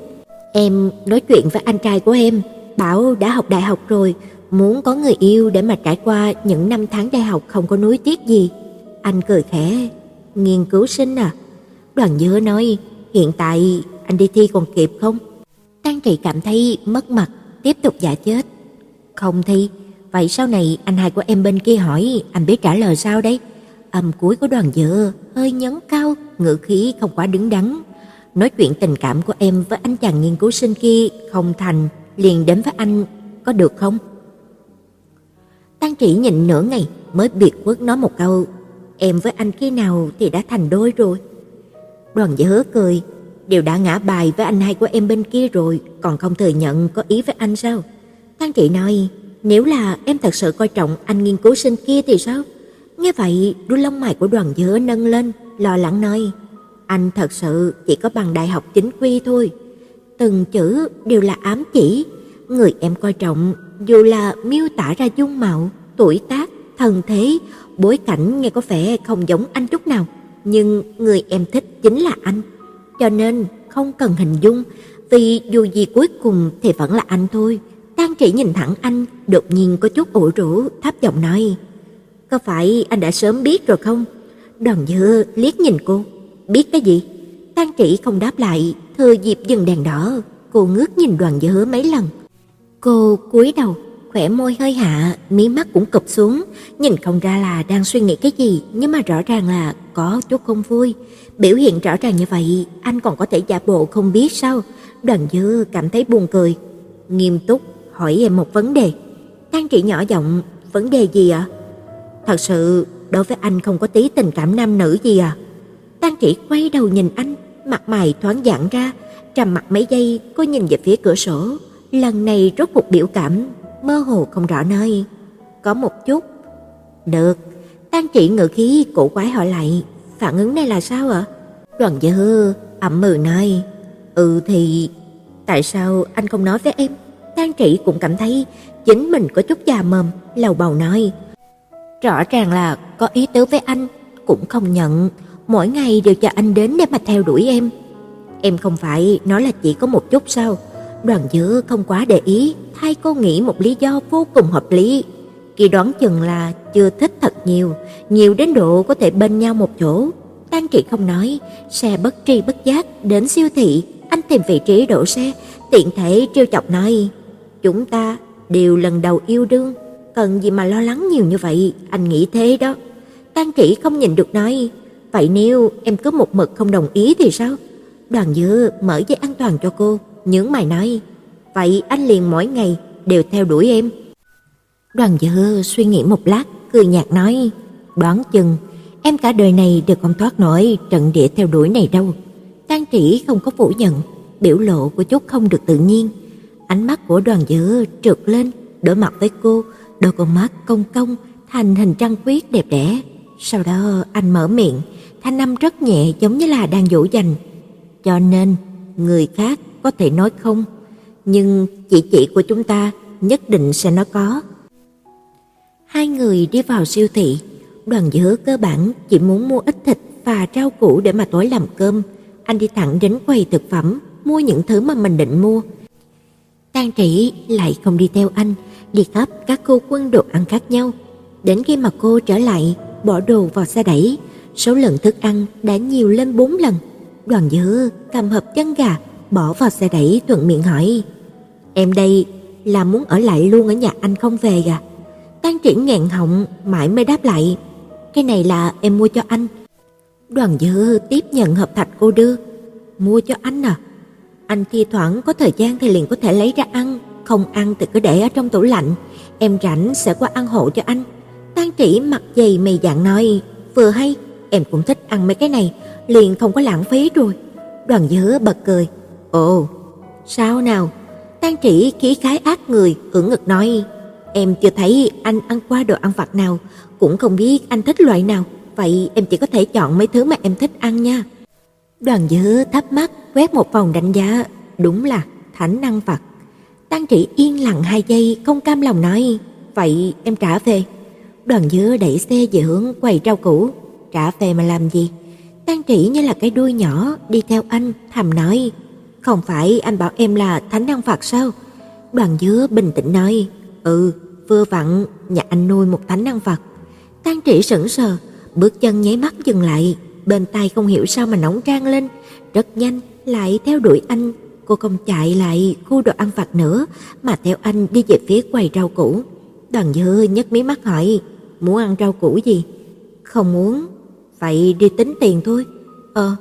Em nói chuyện với anh trai của em, bảo đã học đại học rồi, muốn có người yêu để mà trải qua những năm tháng đại học không có nuối tiếc gì. Anh cười khẽ, nghiên cứu sinh à? Đoàn Dứa nói, hiện tại anh đi thi còn kịp không? Tăng Trị cảm thấy mất mặt, tiếp tục giả chết. Không thi, vậy sau này anh hai của em bên kia hỏi, anh biết trả lời sao đấy? Âm cuối của đoàn Dứa hơi nhấn cao, ngữ khí không quá đứng đắn. Nói chuyện tình cảm của em với anh chàng nghiên cứu sinh kia không thành, liền đến với anh có được không? Tăng trĩ nhịn nửa ngày mới biệt quất nói một câu, em với anh khi nào thì đã thành đôi rồi. Đoàn Dư hứa cười, đều đã ngã bài với anh hai của em bên kia rồi, còn không thừa nhận có ý với anh sao? Tăng Trị nói, nếu là em thật sự coi trọng anh nghiên cứu sinh kia thì sao? Nghe vậy, đuôi lông mày của đoàn dứa nâng lên, lo lắng nói, anh thật sự chỉ có bằng đại học chính quy thôi. Từng chữ đều là ám chỉ, người em coi trọng dù là miêu tả ra dung mạo, tuổi tác, thần thế, bối cảnh nghe có vẻ không giống anh chút nào, nhưng người em thích chính là anh. Cho nên không cần hình dung, vì dù gì cuối cùng thì vẫn là anh thôi. Tang Chỉ nhìn thẳng anh, đột nhiên có chút ủ rũ, thấp giọng nói: "Có phải anh đã sớm biết rồi không?" Đoàn Dư liếc nhìn cô, "Biết cái gì?" Tang Chỉ không đáp lại, thừa dịp dừng đèn đỏ, cô ngước nhìn Đoàn Dư mấy lần. Cô cúi đầu, khỏe môi hơi hạ, mí mắt cũng cụp xuống, nhìn không ra là đang suy nghĩ cái gì, nhưng mà rõ ràng là có chút không vui. Biểu hiện rõ ràng như vậy, anh còn có thể giả bộ không biết sao? Đoàn Dư cảm thấy buồn cười, nghiêm túc hỏi em một vấn đề. Tang Trị nhỏ giọng, vấn đề gì ạ? Thật sự đối với anh không có tí tình cảm nam nữ gì à? Tang Trị quay đầu nhìn anh, mặt mày thoáng giãn ra, trầm mặt mấy giây, cô nhìn về phía cửa sổ, lần này rốt cuộc biểu cảm mơ hồ không rõ nơi. Có một chút. Được. Tang Trị ngự khí cổ quái hỏi lại, phản ứng này là sao ạ? Đoàn Dư ậm mừ nói, "Ừ thì tại sao anh không nói với em?" Tang Trị cũng cảm thấy chính mình có chút già mồm, lầu bầu nói, "Rõ ràng là có ý tứ với anh, cũng không nhận, mỗi ngày đều cho anh đến để mà theo đuổi em." Em không phải nói là chỉ có một chút sao? Đoàn Dư không quá để ý, thay cô nghĩ một lý do vô cùng hợp lý. Kỳ đoán chừng là chưa thích thật nhiều, nhiều đến độ có thể bên nhau một chỗ. Tang Trị không nói, xe bất tri bất giác đến siêu thị, anh tìm vị trí đổ xe, tiện thể trêu chọc nói: "Chúng ta đều lần đầu yêu đương, cần gì mà lo lắng nhiều như vậy, anh nghĩ thế đó." tan Trị không nhìn được nói: "Vậy nếu em cứ một mực không đồng ý thì sao?" Đoàn Dư mở dây an toàn cho cô, nhướng mày nói, vậy anh liền mỗi ngày đều theo đuổi em. Đoàn Dư suy nghĩ một lát, cười nhạt nói, đoán chừng em cả đời này đều không thoát nổi trận địa theo đuổi này đâu. tan Trĩ không có phủ nhận, biểu lộ của chút không được tự nhiên. Ánh mắt của Đoàn dự trượt lên, đối mặt với cô, đôi con mắt cong cong thành hình trăng khuyết đẹp đẽ. Sau đó anh mở miệng, thanh âm rất nhẹ giống như là đang dỗ dành. Cho nên, người khác có thể nói không, nhưng chị chị của chúng ta nhất định sẽ nói có. Hai người đi vào siêu thị, đoàn dứa cơ bản chỉ muốn mua ít thịt và rau củ để mà tối làm cơm. Anh đi thẳng đến quầy thực phẩm, mua những thứ mà mình định mua. Tang Trĩ lại không đi theo anh, đi khắp các khu quân đồ ăn khác nhau. Đến khi mà cô trở lại, bỏ đồ vào xe đẩy, số lượng thức ăn đã nhiều lên bốn lần. Đoàn Dư cầm hộp chân gà bỏ vào xe đẩy thuận miệng hỏi: "Em đây là muốn ở lại luôn ở nhà anh không về à?" Tang Trĩ nghẹn họng mãi mới đáp lại: "Cái này là em mua cho anh." Đoàn Dư tiếp nhận hộp thạch cô đưa: "Mua cho anh à? Anh thi thoảng có thời gian thì liền có thể lấy ra ăn, không ăn thì cứ để ở trong tủ lạnh, em rảnh sẽ qua ăn hộ cho anh." Tang Trĩ mặt dày mày dạn nói: "Vừa hay, em cũng thích ăn mấy cái này, liền không có lãng phí rồi." Đoàn Dứa bật cười: Ồ, sao nào? Tang Trĩ khí khái ác người, ưỡn ngực nói, em chưa thấy anh ăn qua đồ ăn vặt nào, cũng không biết anh thích loại nào, vậy em chỉ có thể chọn mấy thứ mà em thích ăn nha. Đoàn dữ thấp mắt quét một vòng đánh giá, đúng là thánh năng Phật. Tăng trị yên lặng hai giây, không cam lòng nói, vậy em trả về. Đoàn dữ đẩy xe về hướng quầy rau củ, trả về mà làm gì? Tăng trị như là cái đuôi nhỏ đi theo anh, thầm nói, không phải anh bảo em là thánh năng Phật sao? Đoàn Dứa bình tĩnh nói, "Ừ, vừa vặn nhà anh nuôi một thánh năng Phật." Tăng trị sững sờ, bước chân nháy mắt dừng lại, bên tai không hiểu sao mà nóng trang lên, rất nhanh lại theo đuổi anh. Cô không chạy lại khu đồ ăn vặt nữa mà theo anh đi về phía quầy rau củ. Đoàn Dư nhấc mí mắt hỏi, "Muốn ăn rau củ gì?" "Không muốn." "Vậy đi tính tiền thôi." "Ờ."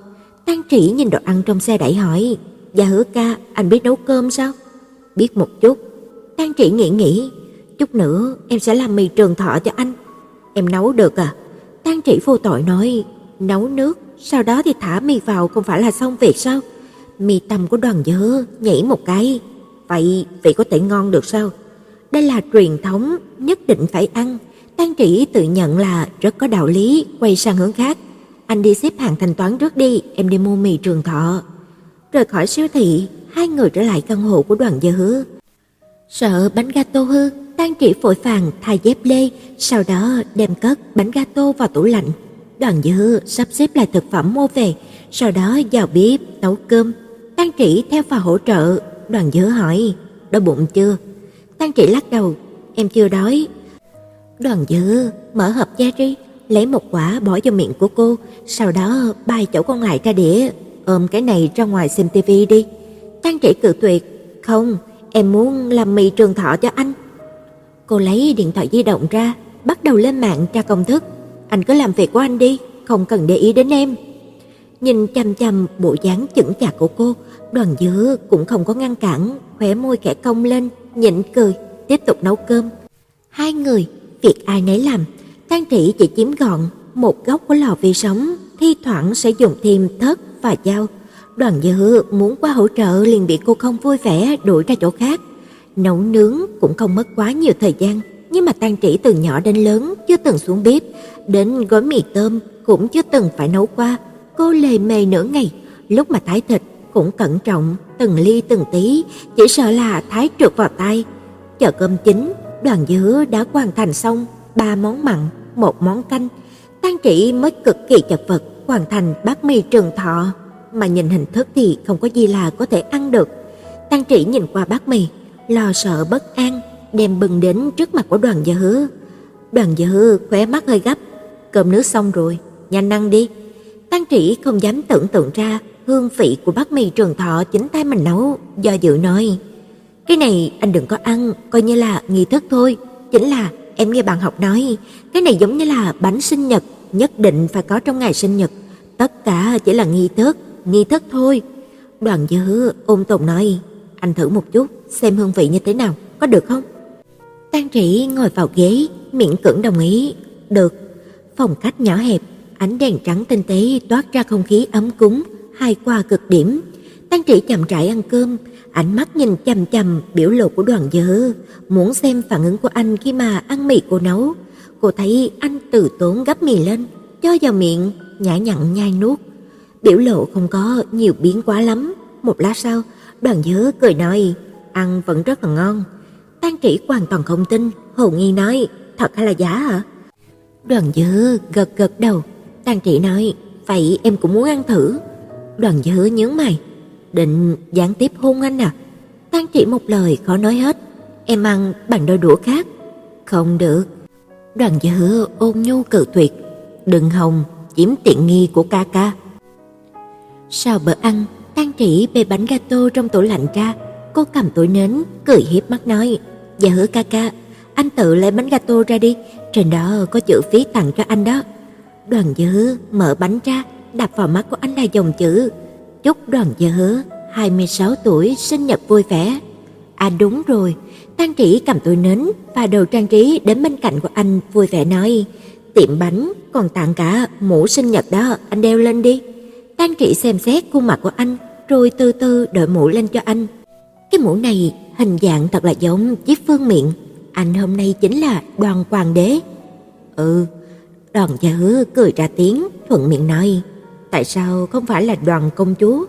tan Trĩ nhìn đồ ăn trong xe đẩy hỏi, "Dạ Hứa ca, anh biết nấu cơm sao?" "Biết một chút." tan Trĩ nghĩ nghĩ, "Chút nữa em sẽ làm mì trường thọ cho anh." "Em nấu được à?" tan Trĩ vô tội nói, "Nấu nước, sau đó thì thả mì vào không phải là xong việc sao?" Mì tầm của đoàn dơ nhảy một cái, "Vậy vị có thể ngon được sao?" Đây là truyền thống, nhất định phải ăn. Tan Trĩ tự nhận là rất có đạo lý, quay sang hướng khác. Anh đi xếp hàng thanh toán trước đi, em đi mua mì trường thọ. Rời khỏi siêu thị, hai người trở lại căn hộ của đoàn dơ hứa. Sợ bánh gato hư, Tan Trĩ vội vàng thay dép lê, sau đó đem cất bánh gato vào tủ lạnh. Đoàn Dư sắp xếp lại thực phẩm mua về, sau đó vào bếp nấu cơm. tăng Trĩ theo vào hỗ trợ, đoàn Dư hỏi, đói bụng chưa? tăng Trĩ lắc đầu, em chưa đói. Đoàn Dư mở hộp cherry, lấy một quả bỏ vào miệng của cô, sau đó bay chỗ còn lại ra đĩa, ôm cái này ra ngoài xem tivi đi. tăng Trĩ cự tuyệt, "Không, em muốn làm mì trường thọ cho anh." Cô lấy điện thoại di động ra, bắt đầu lên mạng tra công thức. "Anh cứ làm việc của anh đi, không cần để ý đến em." Nhìn chăm chăm bộ dáng chững chạc của cô, Đoàn Dư cũng không có ngăn cản, khóe môi khẽ cong lên, nhịn cười, tiếp tục nấu cơm. Hai người, việc ai nấy làm, Tang Trĩ chỉ chiếm gọn một góc của lò vi sóng, thi thoảng sẽ dùng thêm thớt và dao. Đoàn Dư muốn qua hỗ trợ liền bị cô không vui vẻ đuổi ra chỗ khác. Nấu nướng cũng không mất quá nhiều thời gian, nhưng mà Tang Trĩ từ nhỏ đến lớn chưa từng xuống bếp, đến gói mì tôm cũng chưa từng phải nấu qua. Cô lề mề nửa ngày, lúc mà thái thịt cũng cẩn trọng, từng ly từng tí, chỉ sợ là thái trượt vào tay. Chờ cơm chín, đoàn dứa đã hoàn thành xong ba món mặn, một món canh. Tang Trĩ mới cực kỳ chật vật hoàn thành bát mì trường thọ, mà nhìn hình thức thì không có gì là có thể ăn được. Tang Trĩ nhìn qua bát mì, lo sợ bất an, đem bưng đến trước mặt của đoàn dứa. Đoàn dứa khóe mắt hơi gấp, cơm nước xong rồi, nhanh ăn đi. Tăng trĩ không dám tưởng tượng ra hương vị của bát mì trường thọ chính tay mình nấu, do dự nói: "Cái này anh đừng có ăn, coi như là nghi thức thôi." Chính là em nghe bạn học nói, cái này giống như là bánh sinh nhật, nhất định phải có trong ngày sinh nhật, tất cả chỉ là nghi thức, nghi thức thôi. Đoàn Dư ôm tồn nói: "Anh thử một chút, xem hương vị như thế nào, có được không?" Tang Trĩ ngồi vào ghế, miễn cưỡng đồng ý, "Được." Phòng khách nhỏ hẹp, ánh đèn trắng tinh tế toát ra không khí ấm cúng, hài qua cực điểm. Tang Trị chậm rãi ăn cơm, ánh mắt nhìn chằm chằm biểu lộ của Đoàn Dơ, muốn xem phản ứng của anh khi mà ăn mì cô nấu. Cô thấy anh từ tốn gấp mì lên, cho vào miệng, nhã nhặn nhai nuốt. Biểu lộ không có nhiều biến quá lắm. Một lát sau, Đoàn Dơ cười nói, ăn vẫn rất là ngon. Tan Trị hoàn toàn không tin, hồ nghi nói, thật hay là giả hả? Đoàn dư gật gật đầu, Tan Trị nói, vậy em cũng muốn ăn thử. Đoàn dư nhớ mày, định gián tiếp hôn anh à? Tan Trị một lời khó nói hết, em ăn bằng đôi đũa khác. Không được. Đoàn dư ôn nhu cự tuyệt, đừng hồng chiếm tiện nghi của ca ca. Sau bữa ăn, Tan Trị bê bánh gato trong tủ lạnh ra, cô cầm túi nến, cười hiếp mắt nói: "Dạ hứa ca ca, anh tự lấy bánh gato ra đi, trên đó có chữ phí tặng cho anh đó." Đoàn Dư mở bánh ra, đập vào mắt của anh là dòng chữ: "Chúc Đoàn Dư 26 tuổi sinh nhật vui vẻ." À đúng rồi, Tang Trĩ cầm túi nến và đồ trang trí đến bên cạnh của anh vui vẻ nói: "Tiệm bánh còn tặng cả mũ sinh nhật đó, anh đeo lên đi." Tang Trĩ xem xét khuôn mặt của anh, rồi từ từ đội mũ lên cho anh. Cái mũ này hình dạng thật là giống chiếc phương miệng, anh hôm nay chính là Đoàn Hoàng đế. Ừ, Đoàn Gia Hứa cười ra tiếng, thuận miệng nói, tại sao không phải là Đoàn công chúa?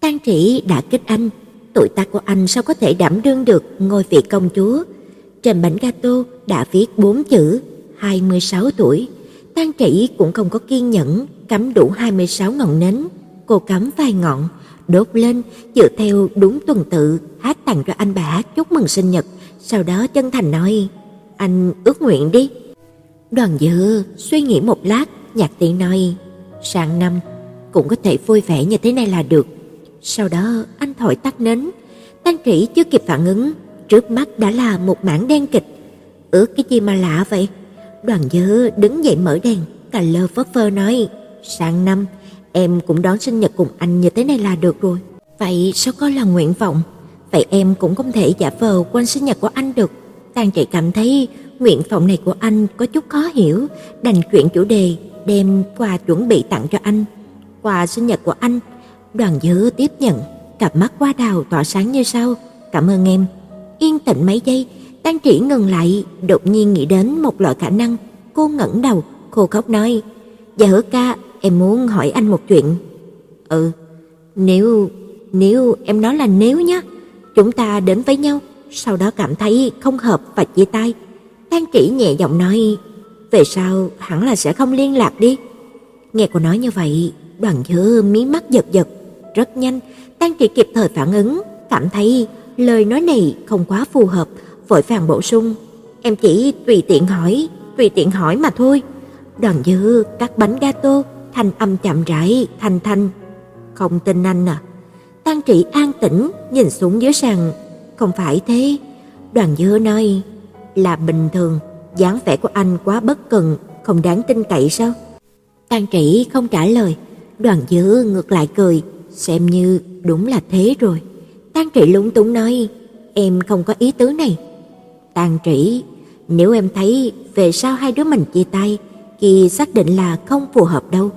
Tang Trĩ đã kích anh, tuổi tác của anh sao có thể đảm đương được ngôi vị công chúa? Trên bánh gato đã viết bốn chữ 26 tuổi. Tang Trĩ cũng không có kiên nhẫn cắm đủ 26 ngọn nến, cô cắm vài ngọn, đốt lên, dựa theo đúng tuần tự hát tặng cho anh bà hát chúc mừng sinh nhật, sau đó chân thành nói: "Anh ước nguyện đi." Đoàn dự suy nghĩ một lát, nhạc tiện nói: "Sang năm cũng có thể vui vẻ như thế này là được." Sau đó anh thổi tắt nến, Tăng Trĩ chưa kịp phản ứng, trước mắt đã là một mảng đen kịch. Ước cái gì mà lạ vậy? Đoàn Dư đứng dậy mở đèn, cà lơ phất phơ nói: "Sang năm em cũng đón sinh nhật cùng anh như thế này là được rồi." Vậy sao có là nguyện vọng? Vậy em cũng không thể giả vờ quên sinh nhật của anh được. Tang Trị cảm thấy nguyện vọng này của anh có chút khó hiểu, đành chuyển chủ đề, đem quà chuẩn bị tặng cho anh. Quà sinh nhật của anh, Đoàn Dư tiếp nhận, cặp mắt hoa đào tỏa sáng như sao. "Cảm ơn em." Yên tĩnh mấy giây, Tang Trị ngừng lại, đột nhiên nghĩ đến một loại khả năng, cô ngẩng đầu, khô khóc nói: "Dạ hứa ca, em muốn hỏi anh một chuyện." "Ừ, nếu nếu em nói là nếu nhá, chúng ta đến với nhau, sau đó cảm thấy không hợp và chia tay." tan Chỉ nhẹ giọng nói, "Về sau hẳn là sẽ không liên lạc đi." Nghe cô nói như vậy, Đoàn Dư mí mắt giật giật, rất nhanh, tan Chỉ kịp thời phản ứng, cảm thấy lời nói này không quá phù hợp, vội vàng bổ sung, "Em chỉ tùy tiện hỏi, tùy tiện hỏi mà thôi." Đoàn Dư cắt bánh gato, thanh âm chậm rãi, thanh thanh, "Không tin anh à?" Tăng Trị an tĩnh nhìn xuống dưới sàn, "Không phải thế." Đoàn Dư nói, "Là bình thường, dáng vẻ của anh quá bất cần, không đáng tin cậy sao?" Tăng Trị không trả lời, Đoàn Dư ngược lại cười, xem như đúng là thế rồi. Tăng Trị lúng túng nói, "Em không có ý tứ này." Tăng Trị, nếu em thấy về sau hai đứa mình chia tay, thì xác định là không phù hợp đâu,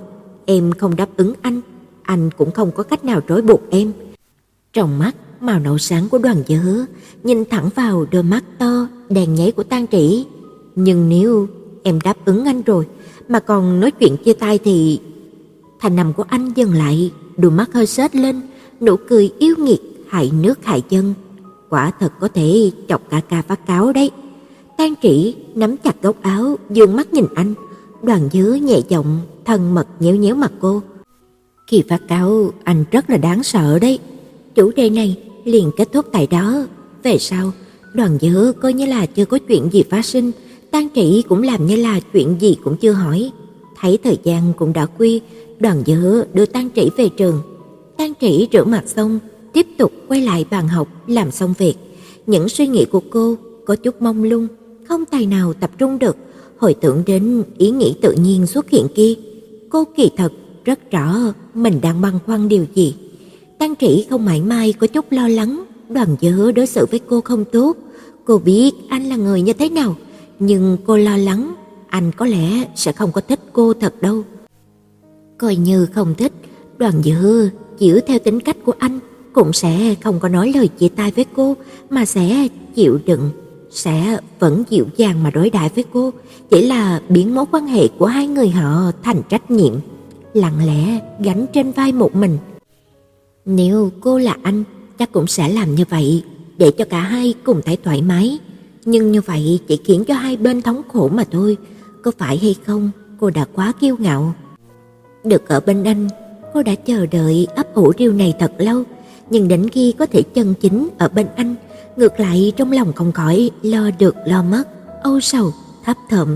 em không đáp ứng anh, anh cũng không có cách nào trói buộc em. Trong mắt màu nâu sáng của Đoàn dở nhìn thẳng vào đôi mắt to đèn nháy của Tang Trĩ, nhưng nếu em đáp ứng anh rồi mà còn nói chuyện chia tay thì thành nằm của anh dừng lại, đôi mắt hơi sết lên, nụ cười yêu nghiệt hại nước hại chân, quả thật có thể chọc cả ca phát cáo đấy. Tang Trĩ nắm chặt góc áo, dương mắt nhìn anh, Đoàn dứa nhẹ giọng thân mật nhéo nhéo mặt cô. Khi phát cáo anh rất là đáng sợ đấy. Chủ đề này liền kết thúc tại đó. Về sau, Đoàn dứa coi như là chưa có chuyện gì phát sinh, Tang trị cũng làm như là chuyện gì cũng chưa hỏi. Thấy thời gian cũng đã khuya, Đoàn dứa đưa Tang trị về trường. Tang trị rửa mặt xong, tiếp tục quay lại bàn học làm xong việc. Những suy nghĩ của cô có chút mông lung, không tài nào tập trung được, hồi tưởng đến ý nghĩ tự nhiên xuất hiện kia. Cô kỳ thật rất rõ mình đang băn khoăn điều gì. Tăng Trĩ không mãi mai có chút lo lắng, Đoàn dớ đối xử với cô không tốt. Cô biết anh là người như thế nào, nhưng cô lo lắng anh có lẽ sẽ không có thích cô thật đâu. Coi như không thích, Đoàn Dư chịu theo tính cách của anh cũng sẽ không có nói lời chia tay với cô mà sẽ chịu đựng, sẽ vẫn dịu dàng mà đối đãi với cô, chỉ là biến mối quan hệ của hai người họ thành trách nhiệm, lặng lẽ gánh trên vai một mình. Nếu cô là anh, chắc cũng sẽ làm như vậy, để cho cả hai cùng thấy thoải mái, nhưng như vậy chỉ khiến cho hai bên thống khổ mà thôi, có phải hay không, cô đã quá kiêu ngạo. Được ở bên anh, cô đã chờ đợi ấp ủ điều này thật lâu, nhưng đến khi có thể chân chính ở bên anh, ngược lại trong lòng không khỏi lo được lo mất, âu sầu, thấp thỏm,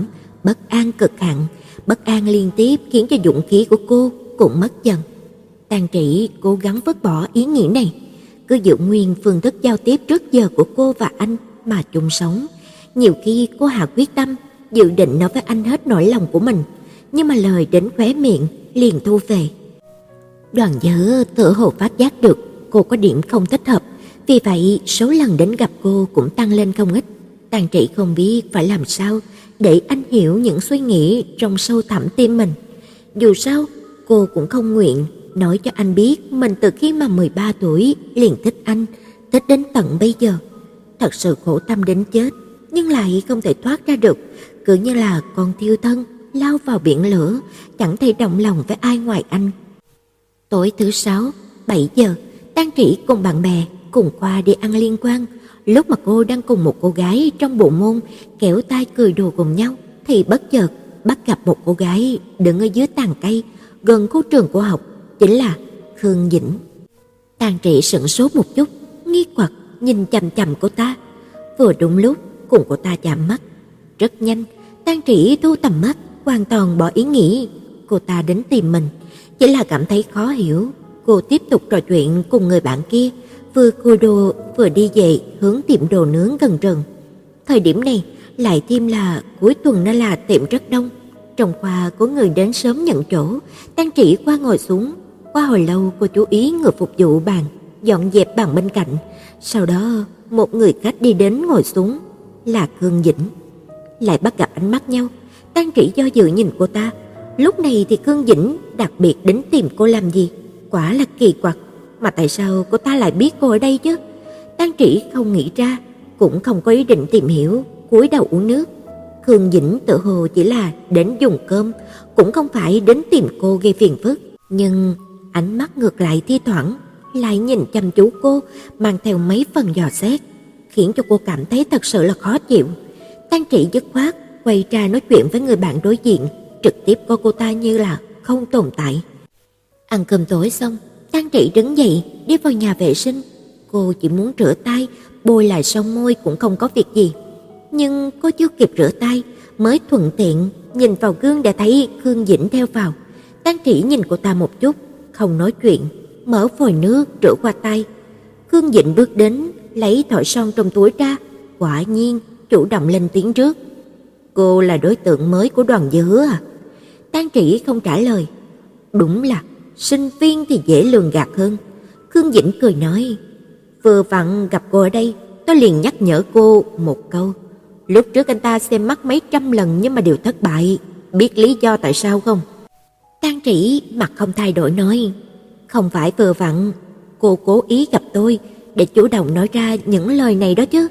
bất an cực hạn, bất an liên tiếp khiến cho dũng khí của cô cũng mất dần. Tàn Trĩ cố gắng vứt bỏ ý nghĩ này, cứ giữ nguyên phương thức giao tiếp trước giờ của cô và anh mà chung sống. Nhiều khi cô hạ quyết tâm, dự định nói với anh hết nỗi lòng của mình, nhưng mà lời đến khóe miệng liền thu về. Đoàn nhớ tự hồ phát giác được cô có điểm không thích hợp, vì vậy số lần đến gặp cô cũng tăng lên không ít. Tàn Trị không biết phải làm sao để anh hiểu những suy nghĩ trong sâu thẳm tim mình. Dù sao, cô cũng không nguyện nói cho anh biết mình từ khi mà 13 tuổi liền thích anh, thích đến tận bây giờ. Thật sự khổ tâm đến chết, nhưng lại không thể thoát ra được, cứ như là con thiêu thân lao vào biển lửa, chẳng thể động lòng với ai ngoài anh. Tối thứ sáu, 7 giờ, Tang Trĩ cùng bạn bè cùng qua đi ăn liên quan. Lúc mà cô đang cùng một cô gái trong bộ môn kéo tay cười đùa cùng nhau, thì bất chợt bắt gặp một cô gái đứng ở dưới tàn cây gần khu trường của học, chính là Khương Dĩnh. Tàn Trị sững sốt một chút, nghi hoặc nhìn chằm chằm cô ta. Vừa đúng lúc cùng cô ta chạm mắt, rất nhanh, Tang Trị thu tầm mắt, hoàn toàn bỏ ý nghĩ cô ta đến tìm mình, chỉ là cảm thấy khó hiểu. Cô tiếp tục trò chuyện cùng người bạn kia, vừa cua đồ vừa đi về hướng tiệm đồ nướng gần rừng. Thời điểm này lại thêm là cuối tuần nên là tiệm rất đông. Trong khoa có người đến sớm nhận chỗ, Tăng Trĩ qua ngồi xuống. Qua hồi lâu cô chú ý người phục vụ bàn, dọn dẹp bàn bên cạnh. Sau đó một người khách đi đến ngồi xuống, là Khương Dĩnh. Lại bắt gặp ánh mắt nhau, Tăng Trĩ do dự nhìn cô ta. Lúc này thì Khương Dĩnh đặc biệt đến tìm cô làm gì? Quả là kỳ quặc, mà tại sao cô ta lại biết cô ở đây chứ? Tang Trĩ không nghĩ ra, cũng không có ý định tìm hiểu, cúi đầu uống nước. Khương Dĩnh tự hồ chỉ là đến dùng cơm, cũng không phải đến tìm cô gây phiền phức, nhưng ánh mắt ngược lại thi thoảng lại nhìn chăm chú cô, mang theo mấy phần dò xét, khiến cho cô cảm thấy thật sự là khó chịu. Tang Trị dứt khoát quay ra nói chuyện với người bạn đối diện, trực tiếp coi cô ta như là không tồn tại. Ăn cơm tối xong, Tang Trị đứng dậy đi vào nhà vệ sinh. Cô chỉ muốn rửa tay, bôi lại son môi cũng không có việc gì. Nhưng cô chưa kịp rửa tay, mới thuận tiện nhìn vào gương để thấy Khương Dĩnh theo vào. Tang Trị nhìn cô ta một chút, không nói chuyện, mở vòi nước rửa qua tay. Khương Dĩnh bước đến, lấy thỏi son trong túi ra, quả nhiên chủ động lên tiếng trước. Cô là đối tượng mới của đoàn dứa à? Tang Trị không trả lời. Đúng là sinh viên thì dễ lường gạt hơn. Khương Dĩnh cười nói, vừa vặn gặp cô ở đây, tôi liền nhắc nhở cô một câu. Lúc trước anh ta xem mắt mấy trăm lần nhưng mà đều thất bại, biết lý do tại sao không? Tang Trĩ mặt không thay đổi nói, không phải vừa vặn, cô cố ý gặp tôi để chủ động nói ra những lời này đó chứ.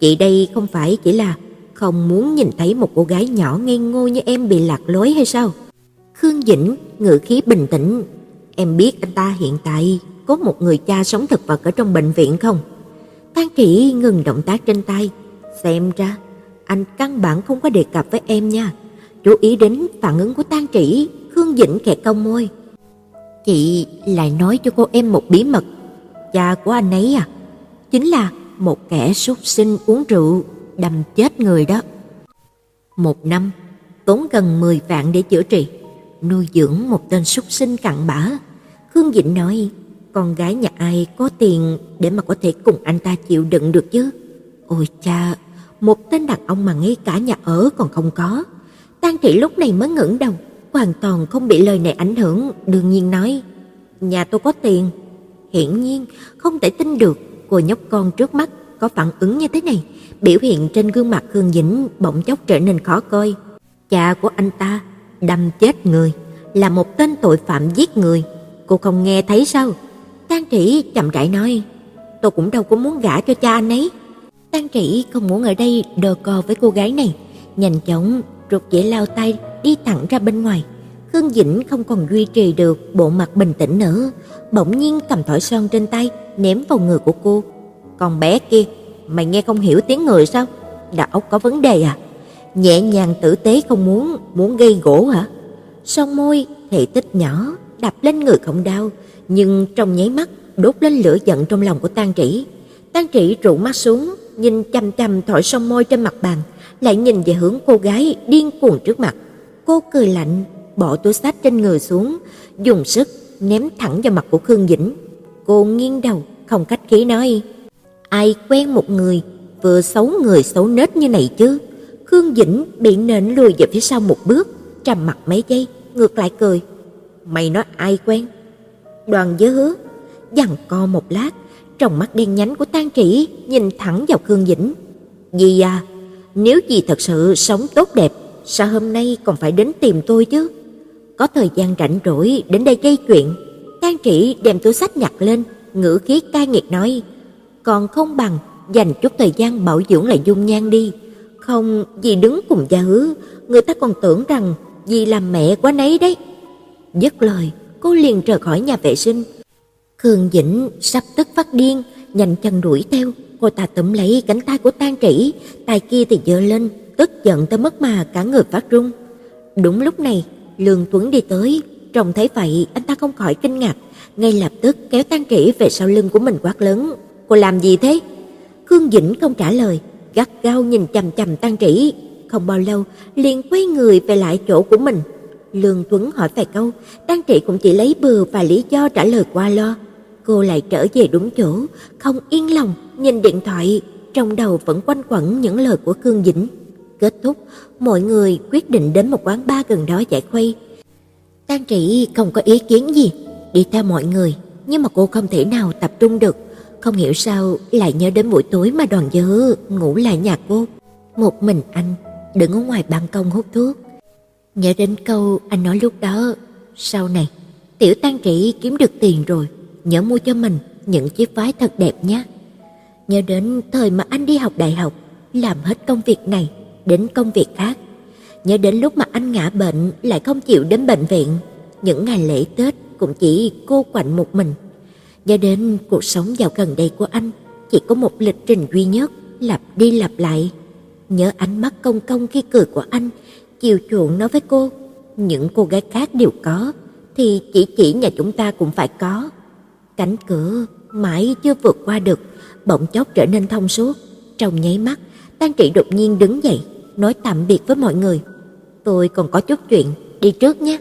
Chị đây không phải chỉ là không muốn nhìn thấy một cô gái nhỏ ngây ngô như em bị lạc lối hay sao? Khương Dĩnh ngữ khí bình tĩnh, em biết anh ta hiện tại có một người cha sống thực vật ở trong bệnh viện không? tan Trĩ ngừng động tác trên tay, xem ra anh căn bản không có đề cập với em nha. Chú ý đến phản ứng của tan Trĩ, Khương Dĩnh kẹt cong môi. Chị lại nói cho cô em một bí mật, cha của anh ấy à, chính là một kẻ súc sinh uống rượu đâm chết người đó. Một năm tốn gần 10 vạn để chữa trị, nuôi dưỡng một tên súc sinh cặn bã. Khương Dĩnh nói, con gái nhà ai có tiền để mà có thể cùng anh ta chịu đựng được chứ? Ôi cha, một tên đàn ông mà ngay cả nhà ở còn không có. Tang thị lúc này mới ngẩng đầu, hoàn toàn không bị lời này ảnh hưởng, đương nhiên nói: "Nhà tôi có tiền." Hiển nhiên không thể tin được cô nhóc con trước mắt có phản ứng như thế này, biểu hiện trên gương mặt Khương Dĩnh bỗng chốc trở nên khó coi. Cha của anh ta đâm chết người, là một tên tội phạm giết người, cô không nghe thấy sao? Tang Trĩ chậm rãi nói, tôi cũng đâu có muốn gả cho cha anh ấy. Tang Trĩ không muốn ở đây đờ cò với cô gái này, nhanh chóng rụt dễ lao tay đi thẳng ra bên ngoài. Khương Dĩnh không còn duy trì được bộ mặt bình tĩnh nữa, bỗng nhiên cầm thỏi son trên tay ném vào người của cô. "Con bé kia, mày nghe không hiểu tiếng người sao? Đầu óc có vấn đề à?" Nhẹ nhàng tử tế không muốn, muốn gây gỗ hả? Son môi thể tích nhỏ đập lên người không đau, nhưng trong nháy mắt đốt lên lửa giận trong lòng của Tang Trĩ. Tang Trĩ trụ mắt xuống, nhìn chằm chằm thỏi son môi trên mặt bàn, lại nhìn về hướng cô gái điên cuồng trước mặt. Cô cười lạnh, bỏ túi sách trên người xuống, dùng sức ném thẳng vào mặt của Khương Dĩnh. Cô nghiêng đầu, không cách khí nói: "Ai quen một người vừa xấu người xấu nết như này chứ?" Khương Dĩnh bị nện lùi về phía sau một bước, trầm mặt mấy giây, ngược lại cười. "Mày nói ai quen?" Đoàn Giới Hứa dằn co một lát, trong mắt đen nhánh của Tang Trĩ nhìn thẳng vào Khương Dĩnh. Dì à, nếu gì thật sự sống tốt đẹp, sao hôm nay còn phải đến tìm tôi chứ? Có thời gian rảnh rỗi đến đây gây chuyện." Tang Trĩ đem túi sách nhặt lên, ngữ khí cay nghiệt nói: "Còn không bằng dành chút thời gian bảo dưỡng lại dung nhan đi." Không, dì đứng cùng gia hứa, người ta còn tưởng rằng dì làm mẹ quá nấy đấy. Dứt lời, cô liền rời khỏi nhà vệ sinh. Khương Dĩnh sắp tức phát điên, nhanh chân đuổi theo, cô ta túm lấy cánh tay của Tang Trĩ, tay kia thì giơ lên, tức giận tới mức mà cả người phát run. Đúng lúc này, Lương Tuấn đi tới, trông thấy vậy anh ta không khỏi kinh ngạc, ngay lập tức kéo Tang Trĩ về sau lưng của mình quát lớn, "Cô làm gì thế?" Khương Dĩnh không trả lời, gắt gao nhìn chằm chằm Tăng Trĩ, không bao lâu liền quay người về lại chỗ của mình. Lương Tuấn hỏi vài câu, Tăng Trĩ cũng chỉ lấy bừa và lý do trả lời qua lo. Cô lại trở về đúng chỗ, không yên lòng, nhìn điện thoại, trong đầu vẫn quanh quẩn những lời của cương Dĩnh. Kết thúc, mọi người quyết định đến một quán bar gần đó giải khuây. Tăng Trĩ không có ý kiến gì, đi theo mọi người, nhưng mà cô không thể nào tập trung được, không hiểu sao lại nhớ đến buổi tối mà Đoàn Dư ngủ lại nhà cô. Một mình anh đứng ở ngoài ban công hút thuốc. Nhớ đến câu anh nói lúc đó, sau này tiểu tan Trĩ kiếm được tiền rồi, nhớ mua cho mình những chiếc váy thật đẹp nhé. Nhớ đến thời mà anh đi học đại học, làm hết công việc này đến công việc khác. Nhớ đến lúc mà anh ngã bệnh lại không chịu đến bệnh viện, những ngày lễ Tết cũng chỉ cô quạnh một mình do đến cuộc sống dạo gần đây của anh chỉ có một lịch trình duy nhất, lặp đi lặp lại. Nhớ ánh mắt công công khi cười của anh, chiều chuộng nói với cô, những cô gái khác đều có, thì chỉ chỉ nhà chúng ta cũng phải có. Cánh cửa mãi chưa vượt qua được, bỗng chốc trở nên thông suốt. Trong nháy mắt, tan Trị đột nhiên đứng dậy, nói tạm biệt với mọi người. Tôi còn có chút chuyện, đi trước nhé.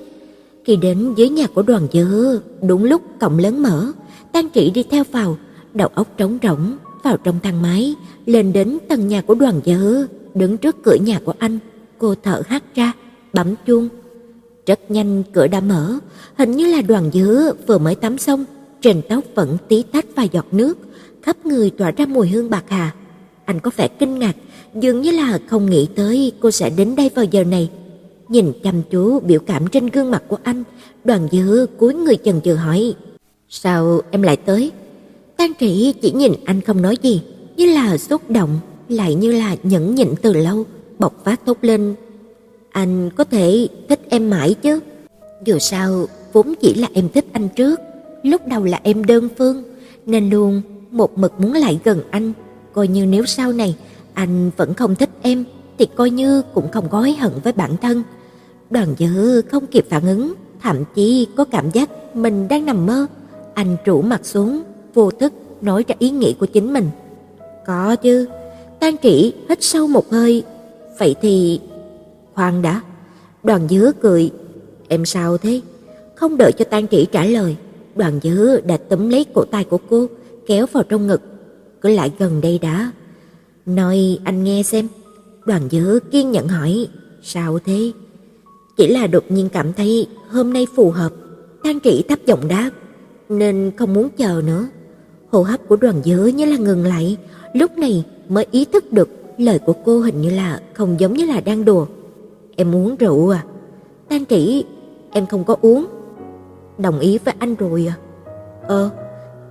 Khi đến dưới nhà của đoàn dư, đúng lúc cổng lớn mở, Tang Trị đi theo vào, đầu óc trống rỗng, vào trong thang máy, lên đến tầng nhà của đoàn dư, đứng trước cửa nhà của anh, cô thở hắt ra, bấm chuông. Rất nhanh cửa đã mở, hình như là đoàn dư vừa mới tắm xong, trên tóc vẫn tí tách vài giọt nước, khắp người tỏa ra mùi hương bạc hà. Anh có vẻ kinh ngạc, dường như là không nghĩ tới cô sẽ đến đây vào giờ này. Nhìn chăm chú biểu cảm trên gương mặt của anh, Đoàn Dư cúi người chần chừ hỏi: "Sao em lại tới?" tan Trĩ chỉ nhìn anh không nói gì, như là xúc động, lại như là nhẫn nhịn từ lâu, bộc phát thốt lên: "Anh có thể thích em mãi chứ? Dù sao vốn chỉ là em thích anh trước, lúc đầu là em đơn phương, nên luôn một mực muốn lại gần anh, coi như nếu sau này anh vẫn không thích em thì coi như cũng không có hối hận với bản thân. Đoàn Dư không kịp phản ứng, thậm chí có cảm giác mình đang nằm mơ. Anh rủ mặt xuống, vô thức nói ra ý nghĩ của chính mình. Có chứ. tan Trĩ hít sâu một hơi. Vậy thì khoan đã. Đoàn dứa cười, em sao thế? Không đợi cho tan Trĩ trả lời, Đoàn dứa đã túm lấy cổ tay của cô, kéo vào trong ngực. Cứ lại gần đây đã. Nói anh nghe xem. Đoàn dứa kiên nhẫn hỏi, sao thế? Chỉ là đột nhiên cảm thấy hôm nay phù hợp, tan Trĩ thấp giọng đáp, nên không muốn chờ nữa. Hô hấp của Đoàn dứa như là ngừng lại, lúc này mới ý thức được lời của cô hình như là không giống như là đang đùa. Em uống rượu à? Tan kỹ, em không có uống. Đồng ý với anh rồi à? Ờ,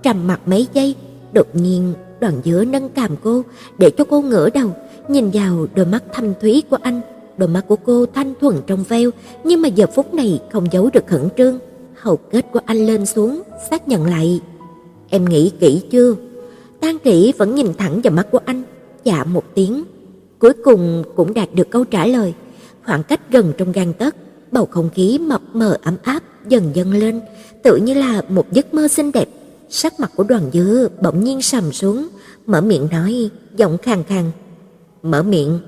trầm mặt mấy giây, đột nhiên Đoàn Dứa nâng cằm cô để cho cô ngửa đầu, nhìn vào đôi mắt thâm thúy của anh. Đôi mắt của cô thanh thuần trong veo, nhưng mà giờ phút này không giấu được khẩn trương. Hầu kết của anh lên xuống, xác nhận lại. Em nghĩ kỹ chưa? Tang Trĩ vẫn nhìn thẳng vào mắt của anh, dạ một tiếng. Cuối cùng cũng đạt được câu trả lời. Khoảng cách gần trong gang tấc, bầu không khí mập mờ ấm áp dần dần lên, tự như là một giấc mơ xinh đẹp. Sắc mặt của Đoàn Dư bỗng nhiên sầm xuống, mở miệng nói, giọng khàn khàn. Mở miệng.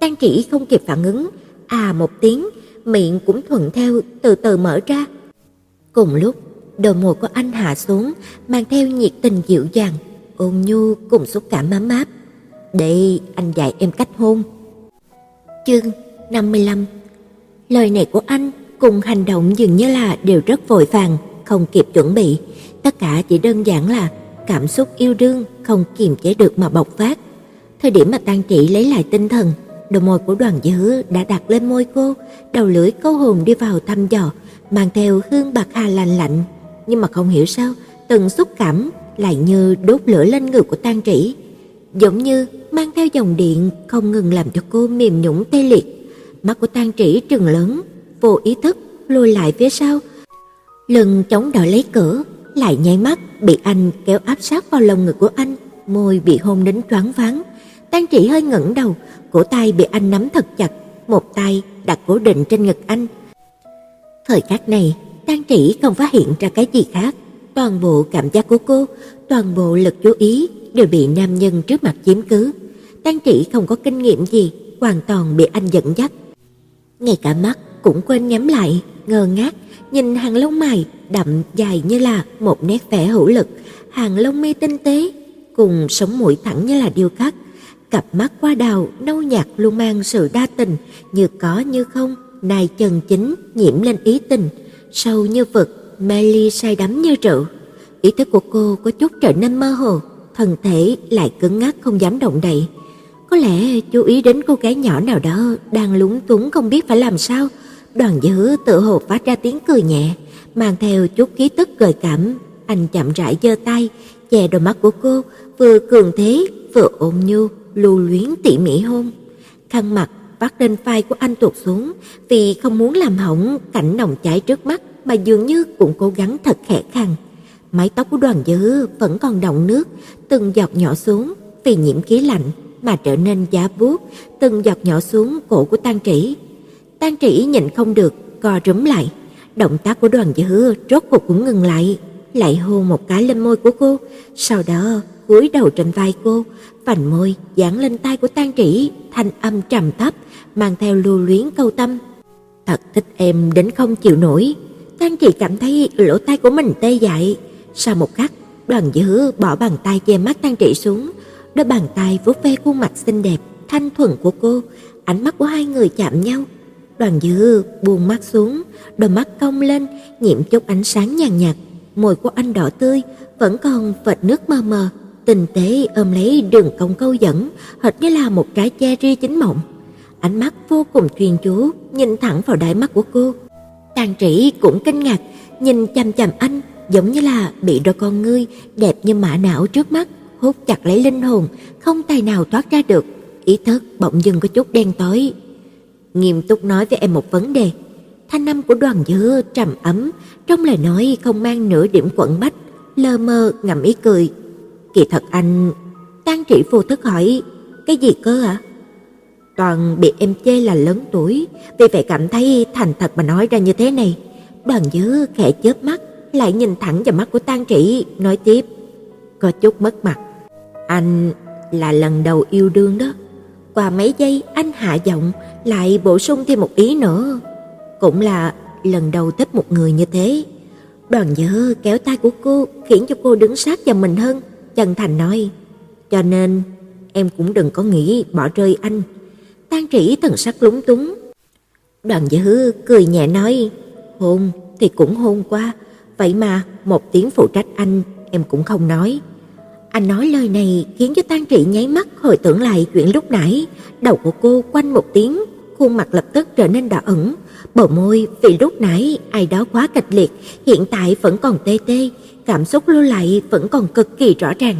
Tang Chỉ không kịp phản ứng, à một tiếng, miệng cũng thuận theo từ từ mở ra. Cùng lúc, đôi môi của anh hạ xuống, mang theo nhiệt tình dịu dàng, ôn nhu cùng xúc cảm ấm áp. Để anh dạy em cách hôn. Chương 55 Lời này của anh cùng hành động dường như là đều rất vội vàng, không kịp chuẩn bị, tất cả chỉ đơn giản là cảm xúc yêu đương không kiềm chế được mà bộc phát. Thời điểm mà Tang Trị lấy lại tinh thần, đôi môi của Đoàn dữ đã đặt lên môi cô, đầu lưỡi câu hồn đi vào thăm dò, mang theo hương bạc hà lạnh lạnh, nhưng mà không hiểu sao, từng xúc cảm lại như đốt lửa lên người của Tang Trị, giống như mang theo dòng điện không ngừng làm cho cô mềm nhũn tê liệt. Mắt của Tang Trị trừng lớn, vô ý thức lùi lại phía sau, lưng chống đỡ lấy cửa, lại nháy mắt bị anh kéo áp sát vào lồng ngực của anh, môi bị hôn đến choáng váng. Tang trĩ hơi ngẩng đầu, cổ tay bị anh nắm thật chặt, một tay đặt cố định trên ngực anh. Thời khắc này, Tang Chỉ không phát hiện ra cái gì khác, toàn bộ cảm giác của cô, toàn bộ lực chú ý đều bị nam nhân trước mặt chiếm cứ. Tang Trĩ không có kinh nghiệm gì, hoàn toàn bị anh dẫn dắt. Ngay cả mắt cũng quên nhắm lại, ngơ ngác nhìn hàng lông mày đậm dài như là một nét vẽ hữu lực, hàng lông mi tinh tế cùng sống mũi thẳng như là điêu khắc, cặp mắt qua đào nâu nhạt luôn mang sự đa tình, như có như không, nài chân chính nhiễm lên ý tình, sâu như vực, mê ly say đắm như rượu. Ý thức của cô có chút trở nên mơ hồ, thân thể lại cứng ngắc không dám động đậy. Có lẽ chú ý đến cô gái nhỏ nào đó đang lúng túng không biết phải làm sao. Đoàn Dữ tự hồ phát ra tiếng cười nhẹ, mang theo chút khí tức gợi cảm. Anh chậm rãi giơ tay, che đôi mắt của cô, vừa cường thế, vừa ôn nhu, lưu luyến tỉ mỉ hôn. Khăn mặt vắt lên vai của anh tuột xuống, vì không muốn làm hỏng cảnh nồng cháy trước mắt mà dường như cũng cố gắng thật khẽ khăn Mái tóc của Đoàn dữ vẫn còn đọng nước, từng giọt nhỏ xuống vì nhiễm khí lạnh mà trở nên giá buốt, từng giọt nhỏ xuống cổ của Tang Trĩ. Tang Trĩ nhịn không được, co rúm lại. Động tác của Đoàn dữ rốt cuộc cũng ngừng lại, lại hôn một cái lên môi của cô, sau đó cúi đầu trên vai cô, vành môi dán lên tai của Tang Trĩ, thanh âm trầm thấp, mang theo lưu luyến câu tâm. Thật thích em đến không chịu nổi. Tang Trĩ cảm thấy lỗ tai của mình tê dại. Sau một khắc, Đoàn Dư bỏ bàn tay che mắt Tang Trĩ xuống, đôi bàn tay vuốt ve khuôn mặt xinh đẹp, thanh thuần của cô, ánh mắt của hai người chạm nhau. Đoàn Dư buông mắt xuống, đôi mắt cong lên, nhiễm chút ánh sáng nhàn nhạt, môi của anh đỏ tươi, vẫn còn vệt nước mờ mờ, tinh tế ôm lấy đường cong câu dẫn, hệt như là một trái cherry chín mộng Ánh mắt vô cùng chuyên chú nhìn thẳng vào đáy mắt của cô. Tàn Trĩ cũng kinh ngạc, nhìn chằm chằm anh, giống như là bị đôi con ngươi đẹp như mã não trước mắt hút chặt lấy linh hồn, không tài nào thoát ra được. Ý thức bỗng dưng có chút đen tối. Nghiêm túc nói với em một vấn đề. Thanh âm của Đoàn Dư trầm ấm, trong lời nói không mang nửa điểm quẩn bách, lơ mơ ngậm ý cười. Kỳ thật anh, Tang Trị vô thức hỏi, cái gì cơ ạ? À? Toàn bị em chê là lớn tuổi, vì vậy cảm thấy thành thật mà nói ra như thế này. Đoàn dứ khẽ chớp mắt, lại nhìn thẳng vào mắt của Tang Trị, nói tiếp, có chút mất mặt. Anh là lần đầu yêu đương đó. Qua mấy giây anh hạ giọng lại bổ sung thêm một ý nữa. Cũng là lần đầu thích một người như thế. Đoàn dứ kéo tay của cô khiến cho cô đứng sát vào mình hơn. Chân thành nói. Cho nên em cũng đừng có nghĩ bỏ rơi anh. Tan trĩ thần sắc lúng túng. Đoàn dơ cười nhẹ nói. Hôn thì cũng hôn qua. Vậy mà một tiếng phụ trách anh em cũng không nói. Anh nói lời này khiến cho Tan Trị nháy mắt hồi tưởng lại chuyện lúc nãy, đầu của cô quanh một tiếng, khuôn mặt lập tức trở nên đỏ ửng, bờ môi vì lúc nãy ai đó quá kịch liệt, hiện tại vẫn còn tê tê, cảm xúc lưu lại vẫn còn cực kỳ rõ ràng.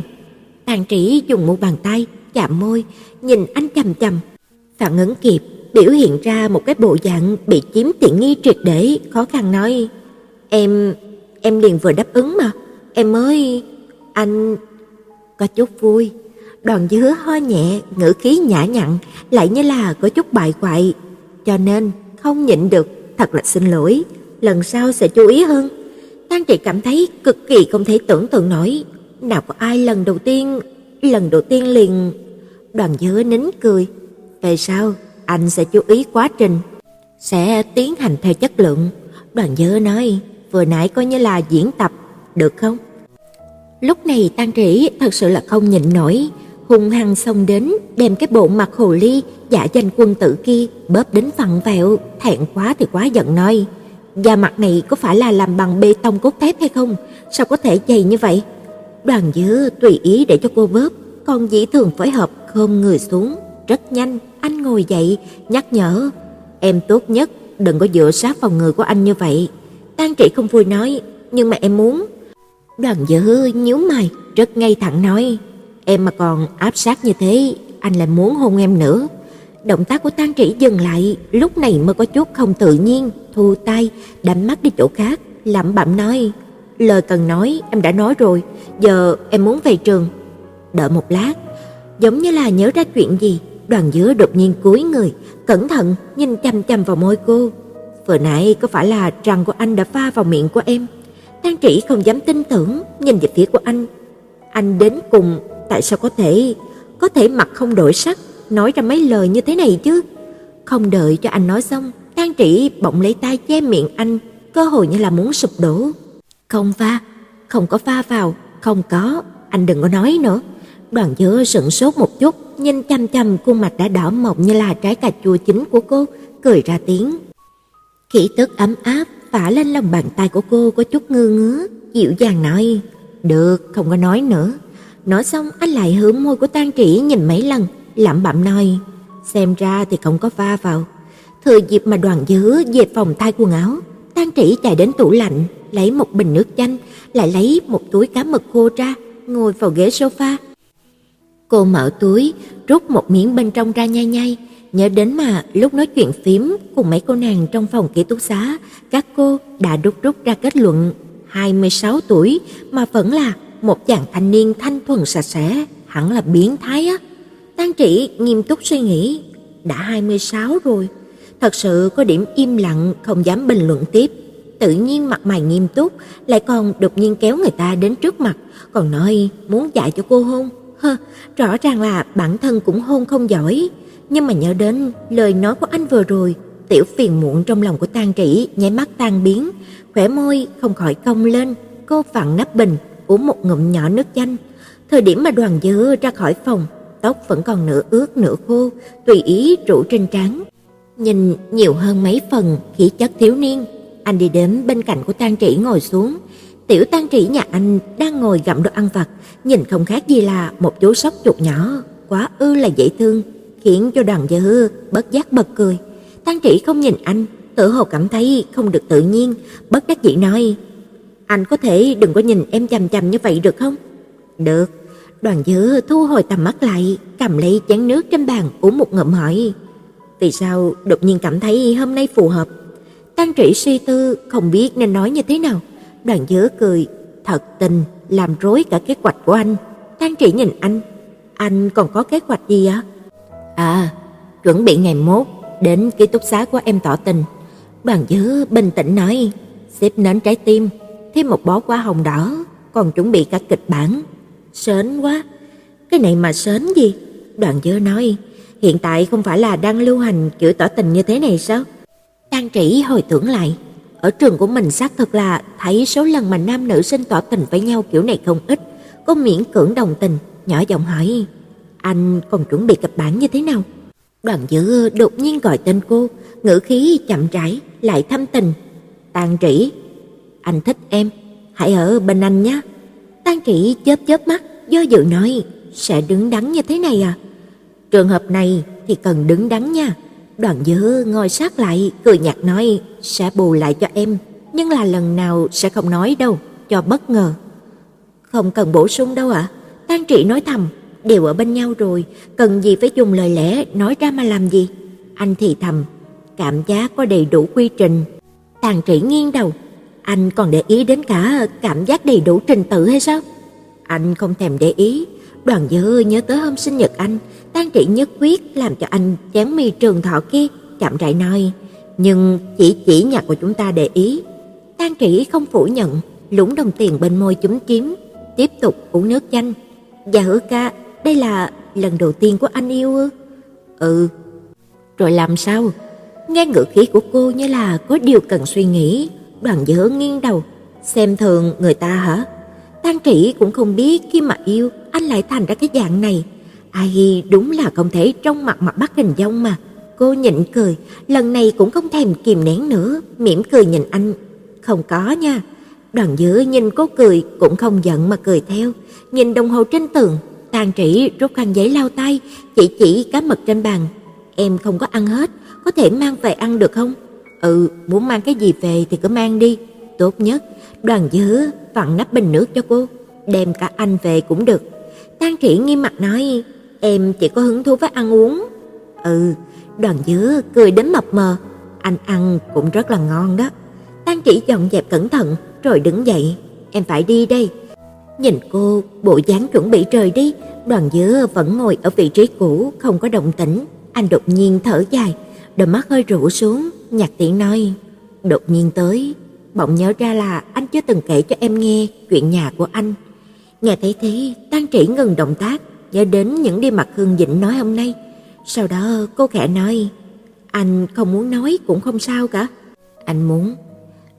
Tàn trí dùng một bàn tay chạm môi, nhìn anh chầm chầm. phản ứng kịp, biểu hiện ra một cái bộ dạng bị chiếm tiện nghi triệt để, khó khăn nói: "Em, em liền vừa đáp ứng mà, em mới anh có chút vui. Đoàn dứa ho nhẹ, ngữ khí nhã nhặn, lại như là có chút bại hoại, cho nên không nhịn được, thật là xin lỗi, lần sau sẽ chú ý hơn. Tang Trị cảm thấy cực kỳ không thể tưởng tượng nổi, nào có ai lần đầu tiên, lần đầu tiên liền Đoàn dứa nín cười, về sau anh sẽ chú ý quá trình, sẽ tiến hành theo chất lượng. Đoàn dứa nói, vừa nãy coi như là diễn tập, được không? Lúc này Tang Trĩ thật sự là không nhịn nổi, hung hăng xông đến, đem cái bộ mặt hồ ly giả danh quân tử kia bóp đến phẳng vẹo, thẹn quá thì quá giận nói: "Da mặt này có phải là làm bằng bê tông cốt thép hay không? Sao có thể dày như vậy?" Đoàn Dư tùy ý để cho cô vớt, còn dĩ thường phối hợp khom người xuống, rất nhanh anh ngồi dậy nhắc nhở: "Em tốt nhất đừng có dựa sát vào người của anh như vậy." Tang Trị không vui nói: "Nhưng mà em muốn." Đoàn Dư nhíu mày, rất ngay thẳng nói: "Em mà còn áp sát như thế, anh lại muốn hôn em nữa." Động tác của Tang Trĩ dừng lại, lúc này mới có chút không tự nhiên, thu tay, đắm mắt đi chỗ khác, lẩm bẩm nói: "Lời cần nói em đã nói rồi, giờ em muốn về trường." Đợi một lát, giống như là nhớ ra chuyện gì, Đoàn Dứa đột nhiên cúi người, cẩn thận nhìn chăm chăm vào môi cô. "Vừa nãy có phải là răng của anh đã pha vào miệng của em?" Tang Trĩ không dám tin tưởng nhìn về phía của anh. Anh đến cùng tại sao có thể có thể mặt không đổi sắc nói ra mấy lời như thế này chứ? Không đợi cho anh nói xong, Tang Trĩ bỗng lấy tay che miệng anh, cơ hội như là muốn sụp đổ. Không pha, không có pha vào, không có, anh đừng có nói nữa. Đoàn Dứa sững sốt một chút, nhìn chăm chăm khuôn mặt đã đỏ mọng như là trái cà chua chín của cô, cười ra tiếng. Khí tức ấm áp phả lên lòng bàn tay của cô có chút ngơ ngứa, dịu dàng nói: "Được, không có nói nữa." Nói xong anh lại hướng môi của Tang Trĩ nhìn mấy lần, lẩm bẩm nói: "Xem ra thì không có va vào." Thừa dịp mà Đoàn Dứa về phòng thay quần áo, Tang Trĩ chạy đến tủ lạnh, lấy một bình nước chanh, lại lấy một túi cá mực khô ra, ngồi vào ghế sofa. Cô mở túi, rút một miếng bên trong ra nhai nhai, nhớ đến mà lúc nói chuyện phím cùng mấy cô nàng trong phòng ký túc xá, các cô đã đúc rút ra kết luận 26 tuổi mà vẫn là một chàng thanh niên thanh thuần sạch sẽ, hẳn là biến thái á. Tang Trĩ nghiêm túc suy nghĩ, đã 26 rồi, thật sự có điểm im lặng không dám bình luận tiếp. Tự nhiên mặt mày nghiêm túc, lại còn đột nhiên kéo người ta đến trước mặt, còn nói muốn dạy cho cô hôn. Hơ, rõ ràng là bản thân cũng hôn không giỏi, nhưng mà nhớ đến lời nói của anh vừa rồi, tiểu phiền muộn trong lòng của Tang Trĩ nháy mắt tan biến, khỏe môi không khỏi cong lên, cô vặn nắp bình, uống một ngụm nhỏ nước chanh. Thời điểm mà Đoàn Dư ra khỏi phòng, tóc vẫn còn nửa ướt nửa khô, tùy ý rủ trên trán. Nhìn nhiều hơn mấy phần khí chất thiếu niên, anh đi đến bên cạnh của Tang Trĩ ngồi xuống. Tiểu Tang Trĩ nhà anh đang ngồi gặm đồ ăn vặt, nhìn không khác gì là một chú sóc chuột nhỏ, quá ư là dễ thương, khiến cho Đoàn Dư bất giác bật cười. Tang Trĩ không nhìn anh, tự hồ cảm thấy không được tự nhiên, bất đắc dĩ nói: "Anh có thể đừng có nhìn em chằm chằm như vậy được không?" "Được." Đoàn Dư thu hồi tầm mắt lại, cầm lấy chén nước trên bàn uống một ngụm hỏi: "Vì sao đột nhiên cảm thấy hôm nay phù hợp?" Tăng Trĩ suy tư không biết nên nói như thế nào. Đoàn Dư cười, thật tình làm rối cả kế hoạch của anh. Tăng Trĩ nhìn anh, anh còn có kế hoạch gì ạ? À, chuẩn bị ngày mốt đến ký túc xá của em tỏ tình. Đoàn Dư bình tĩnh nói, xếp nến trái tim, thêm một bó hoa hồng đỏ, còn chuẩn bị cả kịch bản. Sến quá. Cái này mà sến gì? Đoàn dơ nói, hiện tại không phải là đang lưu hành kiểu tỏ tình như thế này sao? Đang Trĩ hồi tưởng lại, ở trường của mình xác thực là thấy số lần mà nam nữ sinh tỏ tình với nhau kiểu này không ít, cô miễn cưỡng đồng tình, nhỏ giọng hỏi: "Anh còn chuẩn bị kịch bản như thế nào?" Đoàn Dư đột nhiên gọi tên cô, ngữ khí chậm rãi lại thâm tình. Tàn Trĩ, anh thích em, hãy ở bên anh nhé." Tang Trĩ chớp chớp mắt, do dự nói: "Sẽ đứng đắn như thế này à?" Trường hợp này thì cần đứng đắn nha. Đoàn Dư ngồi sát lại, cười nhạt nói, sẽ bù lại cho em, nhưng là lần nào sẽ không nói đâu, cho bất ngờ. Không cần bổ sung đâu ạ. À? Tang Trị nói thầm, đều ở bên nhau rồi, cần gì phải dùng lời lẽ nói ra mà làm gì? Anh thì thầm, cảm giác có đầy đủ quy trình. Tang Trị nghiêng đầu, anh còn để ý đến cả cảm giác đầy đủ trình tự hay sao? Anh không thèm để ý, Đoàn Dư nhớ tới hôm sinh nhật anh, tan Trị nhất quyết làm cho anh chén mi trường thọ kia, chậm rãi nói, nhưng chỉ chỉ nhạc của chúng ta để ý. tan Trị không phủ nhận, lũng đồng tiền bên môi chúng chiếm, tiếp tục uống nước chanh. Dạ hứa ca, đây là lần đầu tiên của anh yêu ư? Ừ. Rồi làm sao? Nghe ngữ khí của cô như là có điều cần suy nghĩ, đoàn dỡ nghiêng đầu, xem thường người ta hả? Tang Trĩ cũng không biết khi mà yêu, anh lại thành ra cái dạng này. Ai đúng là không thể trong mặt mà bắt hình dong mà. Cô nhịn cười, lần này cũng không thèm kìm nén nữa, mỉm cười nhìn anh. Không có nha. Đoàn Dữ nhìn cô cười cũng không giận mà cười theo, nhìn đồng hồ trên tường, tan Trĩ rút khăn giấy lau tay, chỉ chỉ cá mực trên bàn. Em không có ăn hết, có thể mang về ăn được không? Ừ, muốn mang cái gì về thì cứ mang đi. Tốt nhất, Đoàn dứa vặn nắp bình nước cho cô, đem cả anh về cũng được. tan Trĩ nghiêm mặt nói, em chỉ có hứng thú với ăn uống. Ừ, Đoàn Dứa cười đến mập mờ, anh ăn cũng rất là ngon đó. tan Trĩ dọn dẹp cẩn thận rồi đứng dậy, em phải đi đây. Nhìn cô, bộ dáng chuẩn bị rời đi, Đoàn Dứa vẫn ngồi ở vị trí cũ không có động tĩnh, anh đột nhiên thở dài, đôi mắt hơi rũ xuống, Nhạc tiễn nói, đột nhiên tới, bỗng nhớ ra là anh chưa từng kể cho em nghe chuyện nhà của anh. Nghe thấy thế, Tang Trĩ ngừng động tác, nhớ đến những điều mặt Hương Dĩnh nói hôm nay. Sau đó cô khẽ nói, anh không muốn nói cũng không sao cả. Anh muốn.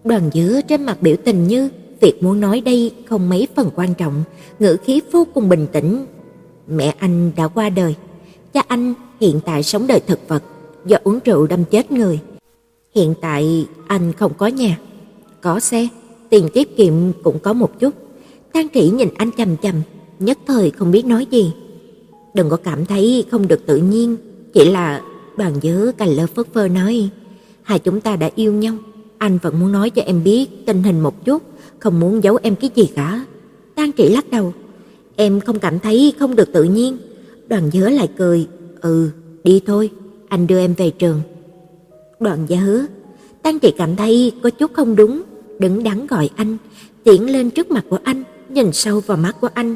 Đoàn dứa trên mặt biểu tình như việc muốn nói đây không mấy phần quan trọng, ngữ khí vô cùng bình tĩnh. Mẹ anh đã qua đời, cha anh hiện tại sống đời thực vật, do uống rượu đâm chết người. Hiện tại anh không có nhà, có xe, tiền tiết kiệm cũng có một chút. Tang Trĩ nhìn anh chằm chằm, nhất thời không biết nói gì. Đừng có cảm thấy không được tự nhiên, chỉ là đoàn dứa cành lơ phất phơ nói, hai chúng ta đã yêu nhau, anh vẫn muốn nói cho em biết tình hình một chút, không muốn giấu em cái gì cả. Tang Trĩ lắc đầu, em không cảm thấy không được tự nhiên. Đoàn dứa lại cười, ừ, đi thôi, anh đưa em về trường. Đoàn gia hứa, Tang Trĩ cảm thấy có chút không đúng, đứng đắn gọi anh, tiến lên trước mặt của anh, nhìn sâu vào mắt của anh.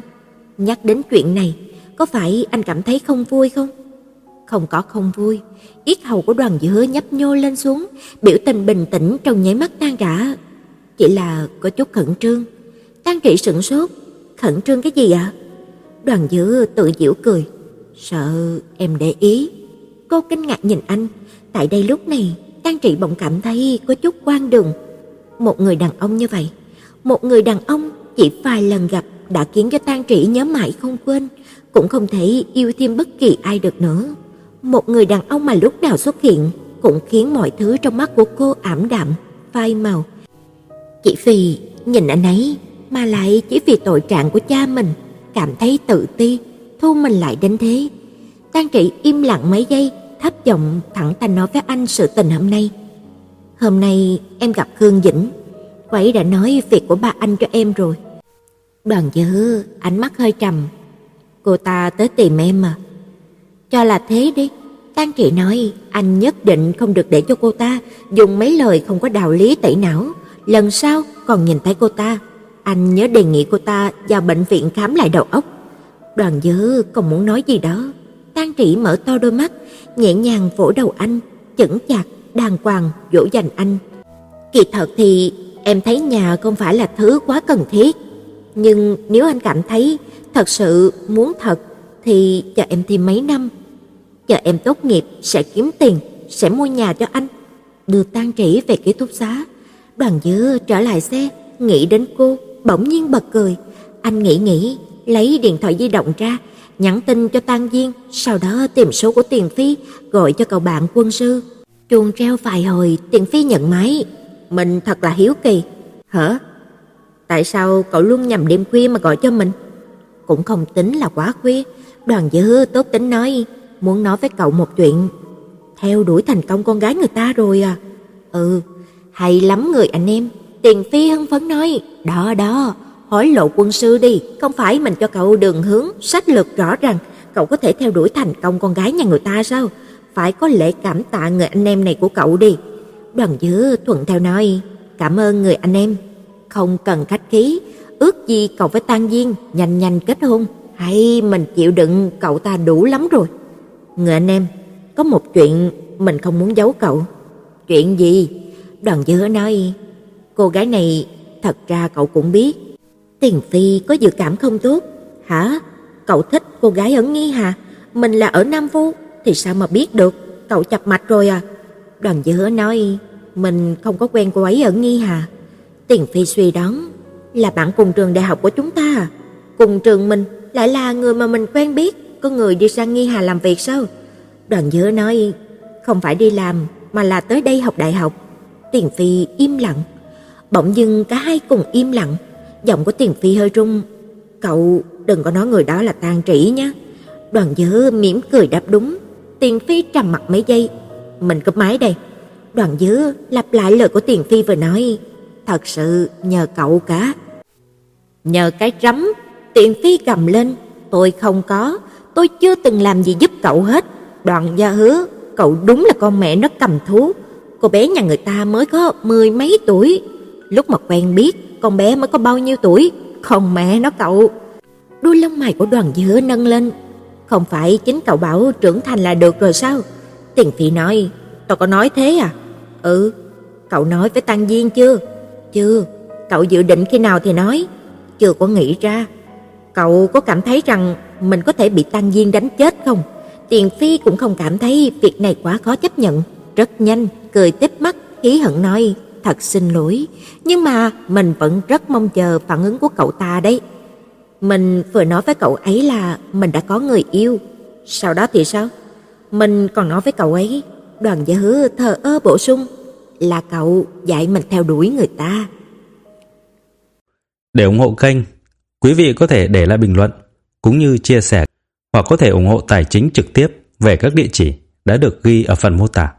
Nhắc đến chuyện này, có phải anh cảm thấy không vui không? Không có không vui, yết hầu của đoàn giữa nhấp nhô lên xuống, biểu tình bình tĩnh trong nháy mắt tan rã. Chỉ là có chút khẩn trương. Tang Trị sững sốt, khẩn trương cái gì ạ? Đoàn giữa tự giễu cười, sợ em để ý. Cô kinh ngạc nhìn anh, tại đây lúc này, Tang Trị bỗng cảm thấy có chút quan đường. Một người đàn ông như vậy, một người đàn ông chỉ vài lần gặp đã khiến cho Tang Trĩ nhớ mãi không quên, cũng không thể yêu thêm bất kỳ ai được nữa. Một người đàn ông mà lúc nào xuất hiện cũng khiến mọi thứ trong mắt của cô ảm đạm, phai màu. Chỉ vì nhìn anh ấy mà lại chỉ vì tội trạng của cha mình, cảm thấy tự ti, thu mình lại đến thế. Tang Trĩ im lặng mấy giây, thấp giọng thẳng thắn nói với anh sự tình hôm nay. Hôm nay em gặp Khương Dĩnh, cô ấy đã nói việc của ba anh cho em rồi. Đoàn Dư ánh mắt hơi trầm. Cô ta tới tìm em mà. Cho là thế đi. Tan Trị nói, anh nhất định không được để cho cô ta dùng mấy lời không có đạo lý tẩy não. Lần sau còn nhìn thấy cô ta, anh nhớ đề nghị cô ta vào bệnh viện khám lại đầu óc. Đoàn Dư còn muốn nói gì đó. Tang Trị mở to đôi mắt, nhẹ nhàng vỗ đầu anh, chững chạc, đàng hoàng dỗ dành anh. Kỳ thật thì em thấy nhà không phải là thứ quá cần thiết, nhưng nếu anh cảm thấy thật sự muốn thật thì chờ em thêm mấy năm. Chờ em tốt nghiệp sẽ kiếm tiền, sẽ mua nhà cho anh. Đưa Tang Trĩ về ký túc xá. Đoàn Dư trở lại xe, nghĩ đến cô, bỗng nhiên bật cười. Anh nghĩ nghĩ, lấy điện thoại di động ra, nhắn tin cho Tang Diên, sau đó tìm số của Tiền Phi, gọi cho cậu bạn quân sư. Chuông reo vài hồi, Tiền Phi nhận máy. Mình thật là hiếu kỳ. Hả? Tại sao cậu luôn nhầm đêm khuya mà gọi cho mình? Cũng không tính là quá khuya, Đoàn Dư tốt tính nói, muốn nói với cậu một chuyện. Theo đuổi thành công con gái người ta rồi à? Ừ, hay lắm người anh em. Tiền Phi hưng phấn nói, đó đó, hỏi lộ quân sư đi, không phải mình cho cậu đường hướng, sách lược rõ ràng, cậu có thể theo đuổi thành công con gái nhà người ta sao? Phải có lễ cảm tạ người anh em này của cậu đi. Đoàn dứ thuận theo nói, cảm ơn người anh em không cần khách khí, ước gì cậu với tan Diên nhanh nhanh kết hôn, hay mình chịu đựng cậu ta đủ lắm rồi. Người anh em, có một chuyện mình không muốn giấu cậu. Chuyện gì? Đoàn dứ nói, cô gái này thật ra cậu cũng biết. Tiền Phi có dự cảm không tốt. Hả? Cậu thích cô gái ở Nghi Hà, mình là ở Nam Phu thì sao mà biết được, cậu chập mạch rồi à. Đoàn Dứa nói, mình không có quen cô ấy ở Nghi Hà. Tiền Phi suy đoán là bạn cùng trường đại học của chúng ta à? Cùng trường mình lại là người mà mình quen biết, có người đi sang Nghi Hà làm việc sao? Đoàn Dứa nói không phải đi làm mà là tới đây học đại học. Tiền Phi im lặng. Bỗng dưng cả hai cùng im lặng, giọng của Tiền Phi hơi rung. "Cậu đừng có nói người đó là Tang Trĩ nhé." Đoàn Dứa mỉm cười đáp đúng. Tiền Phi trầm mặt mấy giây, "Mình cúp máy đây." Đoàn Dứa lặp lại lời của Tiền Phi vừa nói, thật sự nhờ cậu cả. Nhờ cái rắm, Tiền Phi cầm lên, tôi không có, tôi chưa từng làm gì giúp cậu hết. Đoàn gia hứa, cậu đúng là con mẹ nó cầm thú. Cô bé nhà người ta mới có mười mấy tuổi, lúc mà quen biết con bé mới có bao nhiêu tuổi, không mẹ nó cậu. Đuôi lông mày của đoàn dứa nâng lên, không phải chính cậu bảo trưởng thành là được rồi sao? Tiền Phi nói, tôi có nói thế à? Ừ, cậu nói với Tăng Viên chưa? Chưa, cậu dự định khi nào thì nói, chưa có nghĩ ra. Cậu có cảm thấy rằng mình có thể bị Tăng Viên đánh chết không? Tiền Phi cũng không cảm thấy việc này quá khó chấp nhận, rất nhanh cười tít mắt, khí hận nói: "Thật xin lỗi, nhưng mà mình vẫn rất mong chờ phản ứng của cậu ta đấy." Mình vừa nói với cậu ấy là mình đã có người yêu, sau đó thì sao? Mình còn nói với cậu ấy, Đoàn Gia Hứa thờ ơ bổ sung, là cậu dạy mình theo đuổi người ta. Để ủng hộ kênh, quý vị có thể để lại bình luận cũng như chia sẻ hoặc có thể ủng hộ tài chính trực tiếp về các địa chỉ đã được ghi ở phần mô tả.